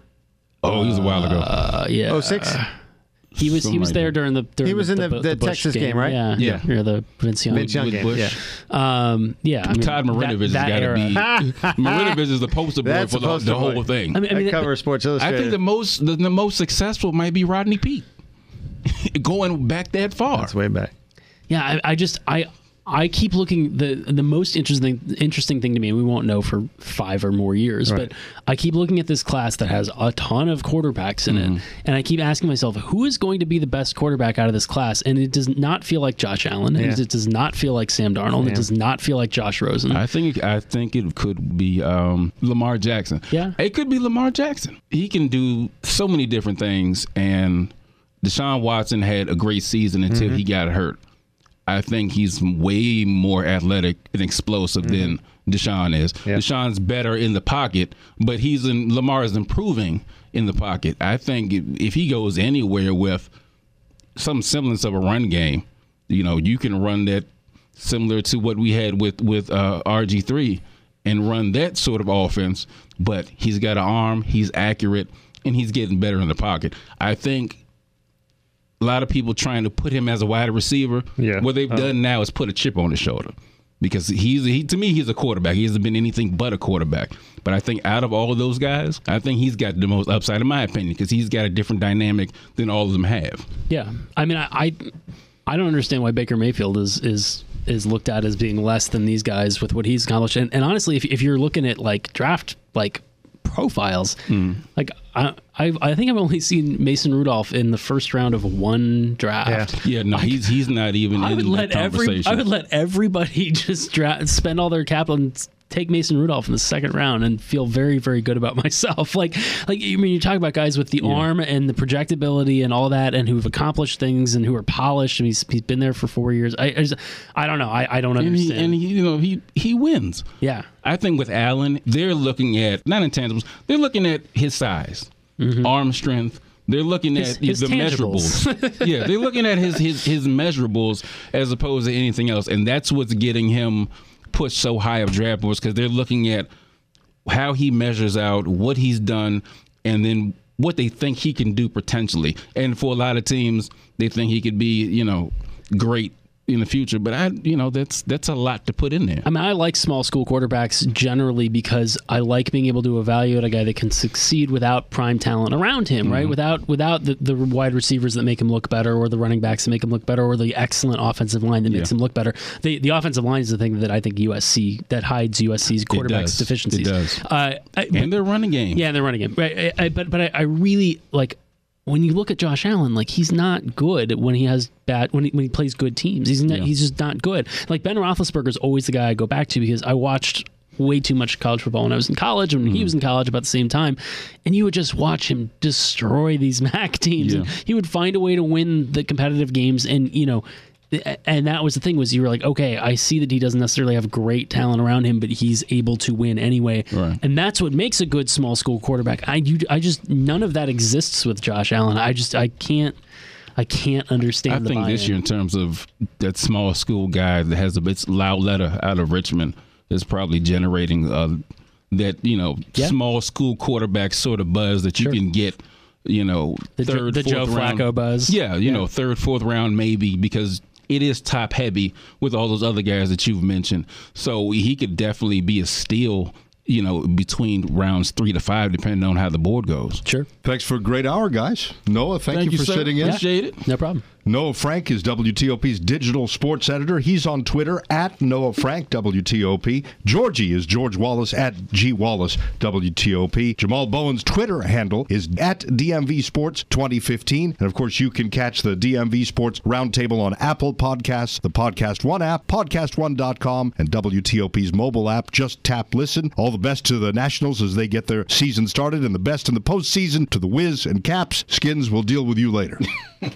Oh, he was a while ago. Uh, yeah. Oh six. He was he was there that. during the during He was in the- Bu- the Bush Texas game, right? Yeah, Yeah. or the Vince Young. Vince Young game. Bush. Yeah. Um, yeah, I mean, Todd that- Marinovich has that got to era. be. Marinovich is the poster boy for the, supposed the whole be. thing. I mean, I I mean, cover Sports I think the most the, the most successful might be Rodney Peete. Going back that far. That's way back. yeah, I, I just I I keep looking the the most interesting interesting thing to me. and We won't know for five or more years, Right. but I keep looking at this class that has a ton of quarterbacks in Mm-hmm. it, and I keep asking myself, who is going to be the best quarterback out of this class? And it does not feel like Josh Allen. and Yeah. It does not feel like Sam Darnold. It does not feel like Josh Rosen. I think I think it could be um, Lamar Jackson. Yeah. it could be Lamar Jackson. He can do so many different things, and Deshaun Watson had a great season until he got hurt. I think he's way more athletic and explosive than Deshaun is. Yeah. Deshaun's better in the pocket, but he's in Lamar is improving in the pocket. I think if, if he goes anywhere with some semblance of a run game, you know, you can run that similar to what we had with with uh, RG three and run that sort of offense. But he's got an arm, he's accurate, and he's getting better in the pocket. I think a lot of people trying to put him as a wide receiver. Yeah. What they've Uh. done now is put a chip on his shoulder. Because he's he to me he's a quarterback. He hasn't been anything but a quarterback. But I think out of all of those guys, I think he's got the most upside in my opinion because he's got a different dynamic than all of them have. Yeah, I mean, I, I, I don't understand why Baker Mayfield is is is looked at as being less than these guys with what he's accomplished. And, and honestly, if, if you're looking at like draft like profiles, hmm. like I, I I think I've only seen Mason Rudolph in the first round of one draft. Yeah. Yeah, no, he's he's not even I in would let every. I would let everybody just dra- spend all their capital and take Mason Rudolph in the second round and feel very very good about myself. Like like I mean you talk about guys with the arm and the projectability and all that and who've accomplished things and who are polished and he's he's been there for 4 years. I I, just, I don't know. I, I don't and he, understand. and he, you know, he he wins. yeah. I think with Allen, they're looking at not intangibles. They're looking at his size, arm strength. They're looking Mm-hmm. His- at his the tangibles. measurables. yeah, they're looking at his his his measurables as opposed to anything else, and that's what's getting him pushed so high of draft boards because they're looking at how he measures out, what he's done, and then what they think he can do potentially. And for a lot of teams, they think he could be, you know, great in the future. But I, you know, that's that's a lot to put in there. I mean, I like small school quarterbacks generally because I like being able to evaluate a guy that can succeed without prime talent around him, Mm-hmm. right? Without without the, the wide receivers that make him look better, or the running backs that make him look better, or the excellent offensive line that makes Yeah. him look better. The the offensive line is the thing that I think USC that hides USC's quarterback's deficiencies. It does. Uh, I, and their running game. yeah, and they're running game. Right, I, I, but but I, I really like when you look at Josh Allen, like he's not good when he has bad when he, when he plays good teams. He's not, Yeah. he's just not good. Like Ben Roethlisberger is always the guy I go back to because I watched way too much college football when I was in college and when Mm-hmm. he was in college about the same time, and you would just watch him destroy these MAC teams. And he would find a way to win the competitive games, and you know. And that was the thing was you were like, okay, I see that he doesn't necessarily have great talent around him, but he's able to win anyway. Right. And that's what makes a good small school quarterback. I you, I just none of that exists with Josh Allen. I just I can't I can't understand. I think this buy-in. year, in terms of that small school guy that has a bit Lauletta out of Richmond, is probably generating uh, that you know Yeah. small school quarterback sort of buzz that you Sure. can get you know, The third, the Joe fourth round. Flacco buzz. Yeah, you Yeah. know, third, fourth round maybe because it is top heavy with all those other guys that you've mentioned. So he could definitely be a steal. You know, between rounds three to five, depending on how the board goes. Sure. Thanks for a great hour, guys. Noah, thank, you for sir. sitting in. Appreciate it. No problem. Noah Frank is WTOP's digital sports editor. He's on Twitter at Noah Frank, WTOP. Georgie is George Wallace at G Wallace, WTOP. Jamal Bowen's Twitter handle is at DMV Sports 2015. And of course, you can catch the DMV Sports Roundtable on Apple Podcasts, the Podcast One app, podcast1.com, and WTOP's mobile app. Just tap listen. All the best to the Nationals as they get their season started, and the best in the postseason to the Wiz and Caps. Skins will deal with you later.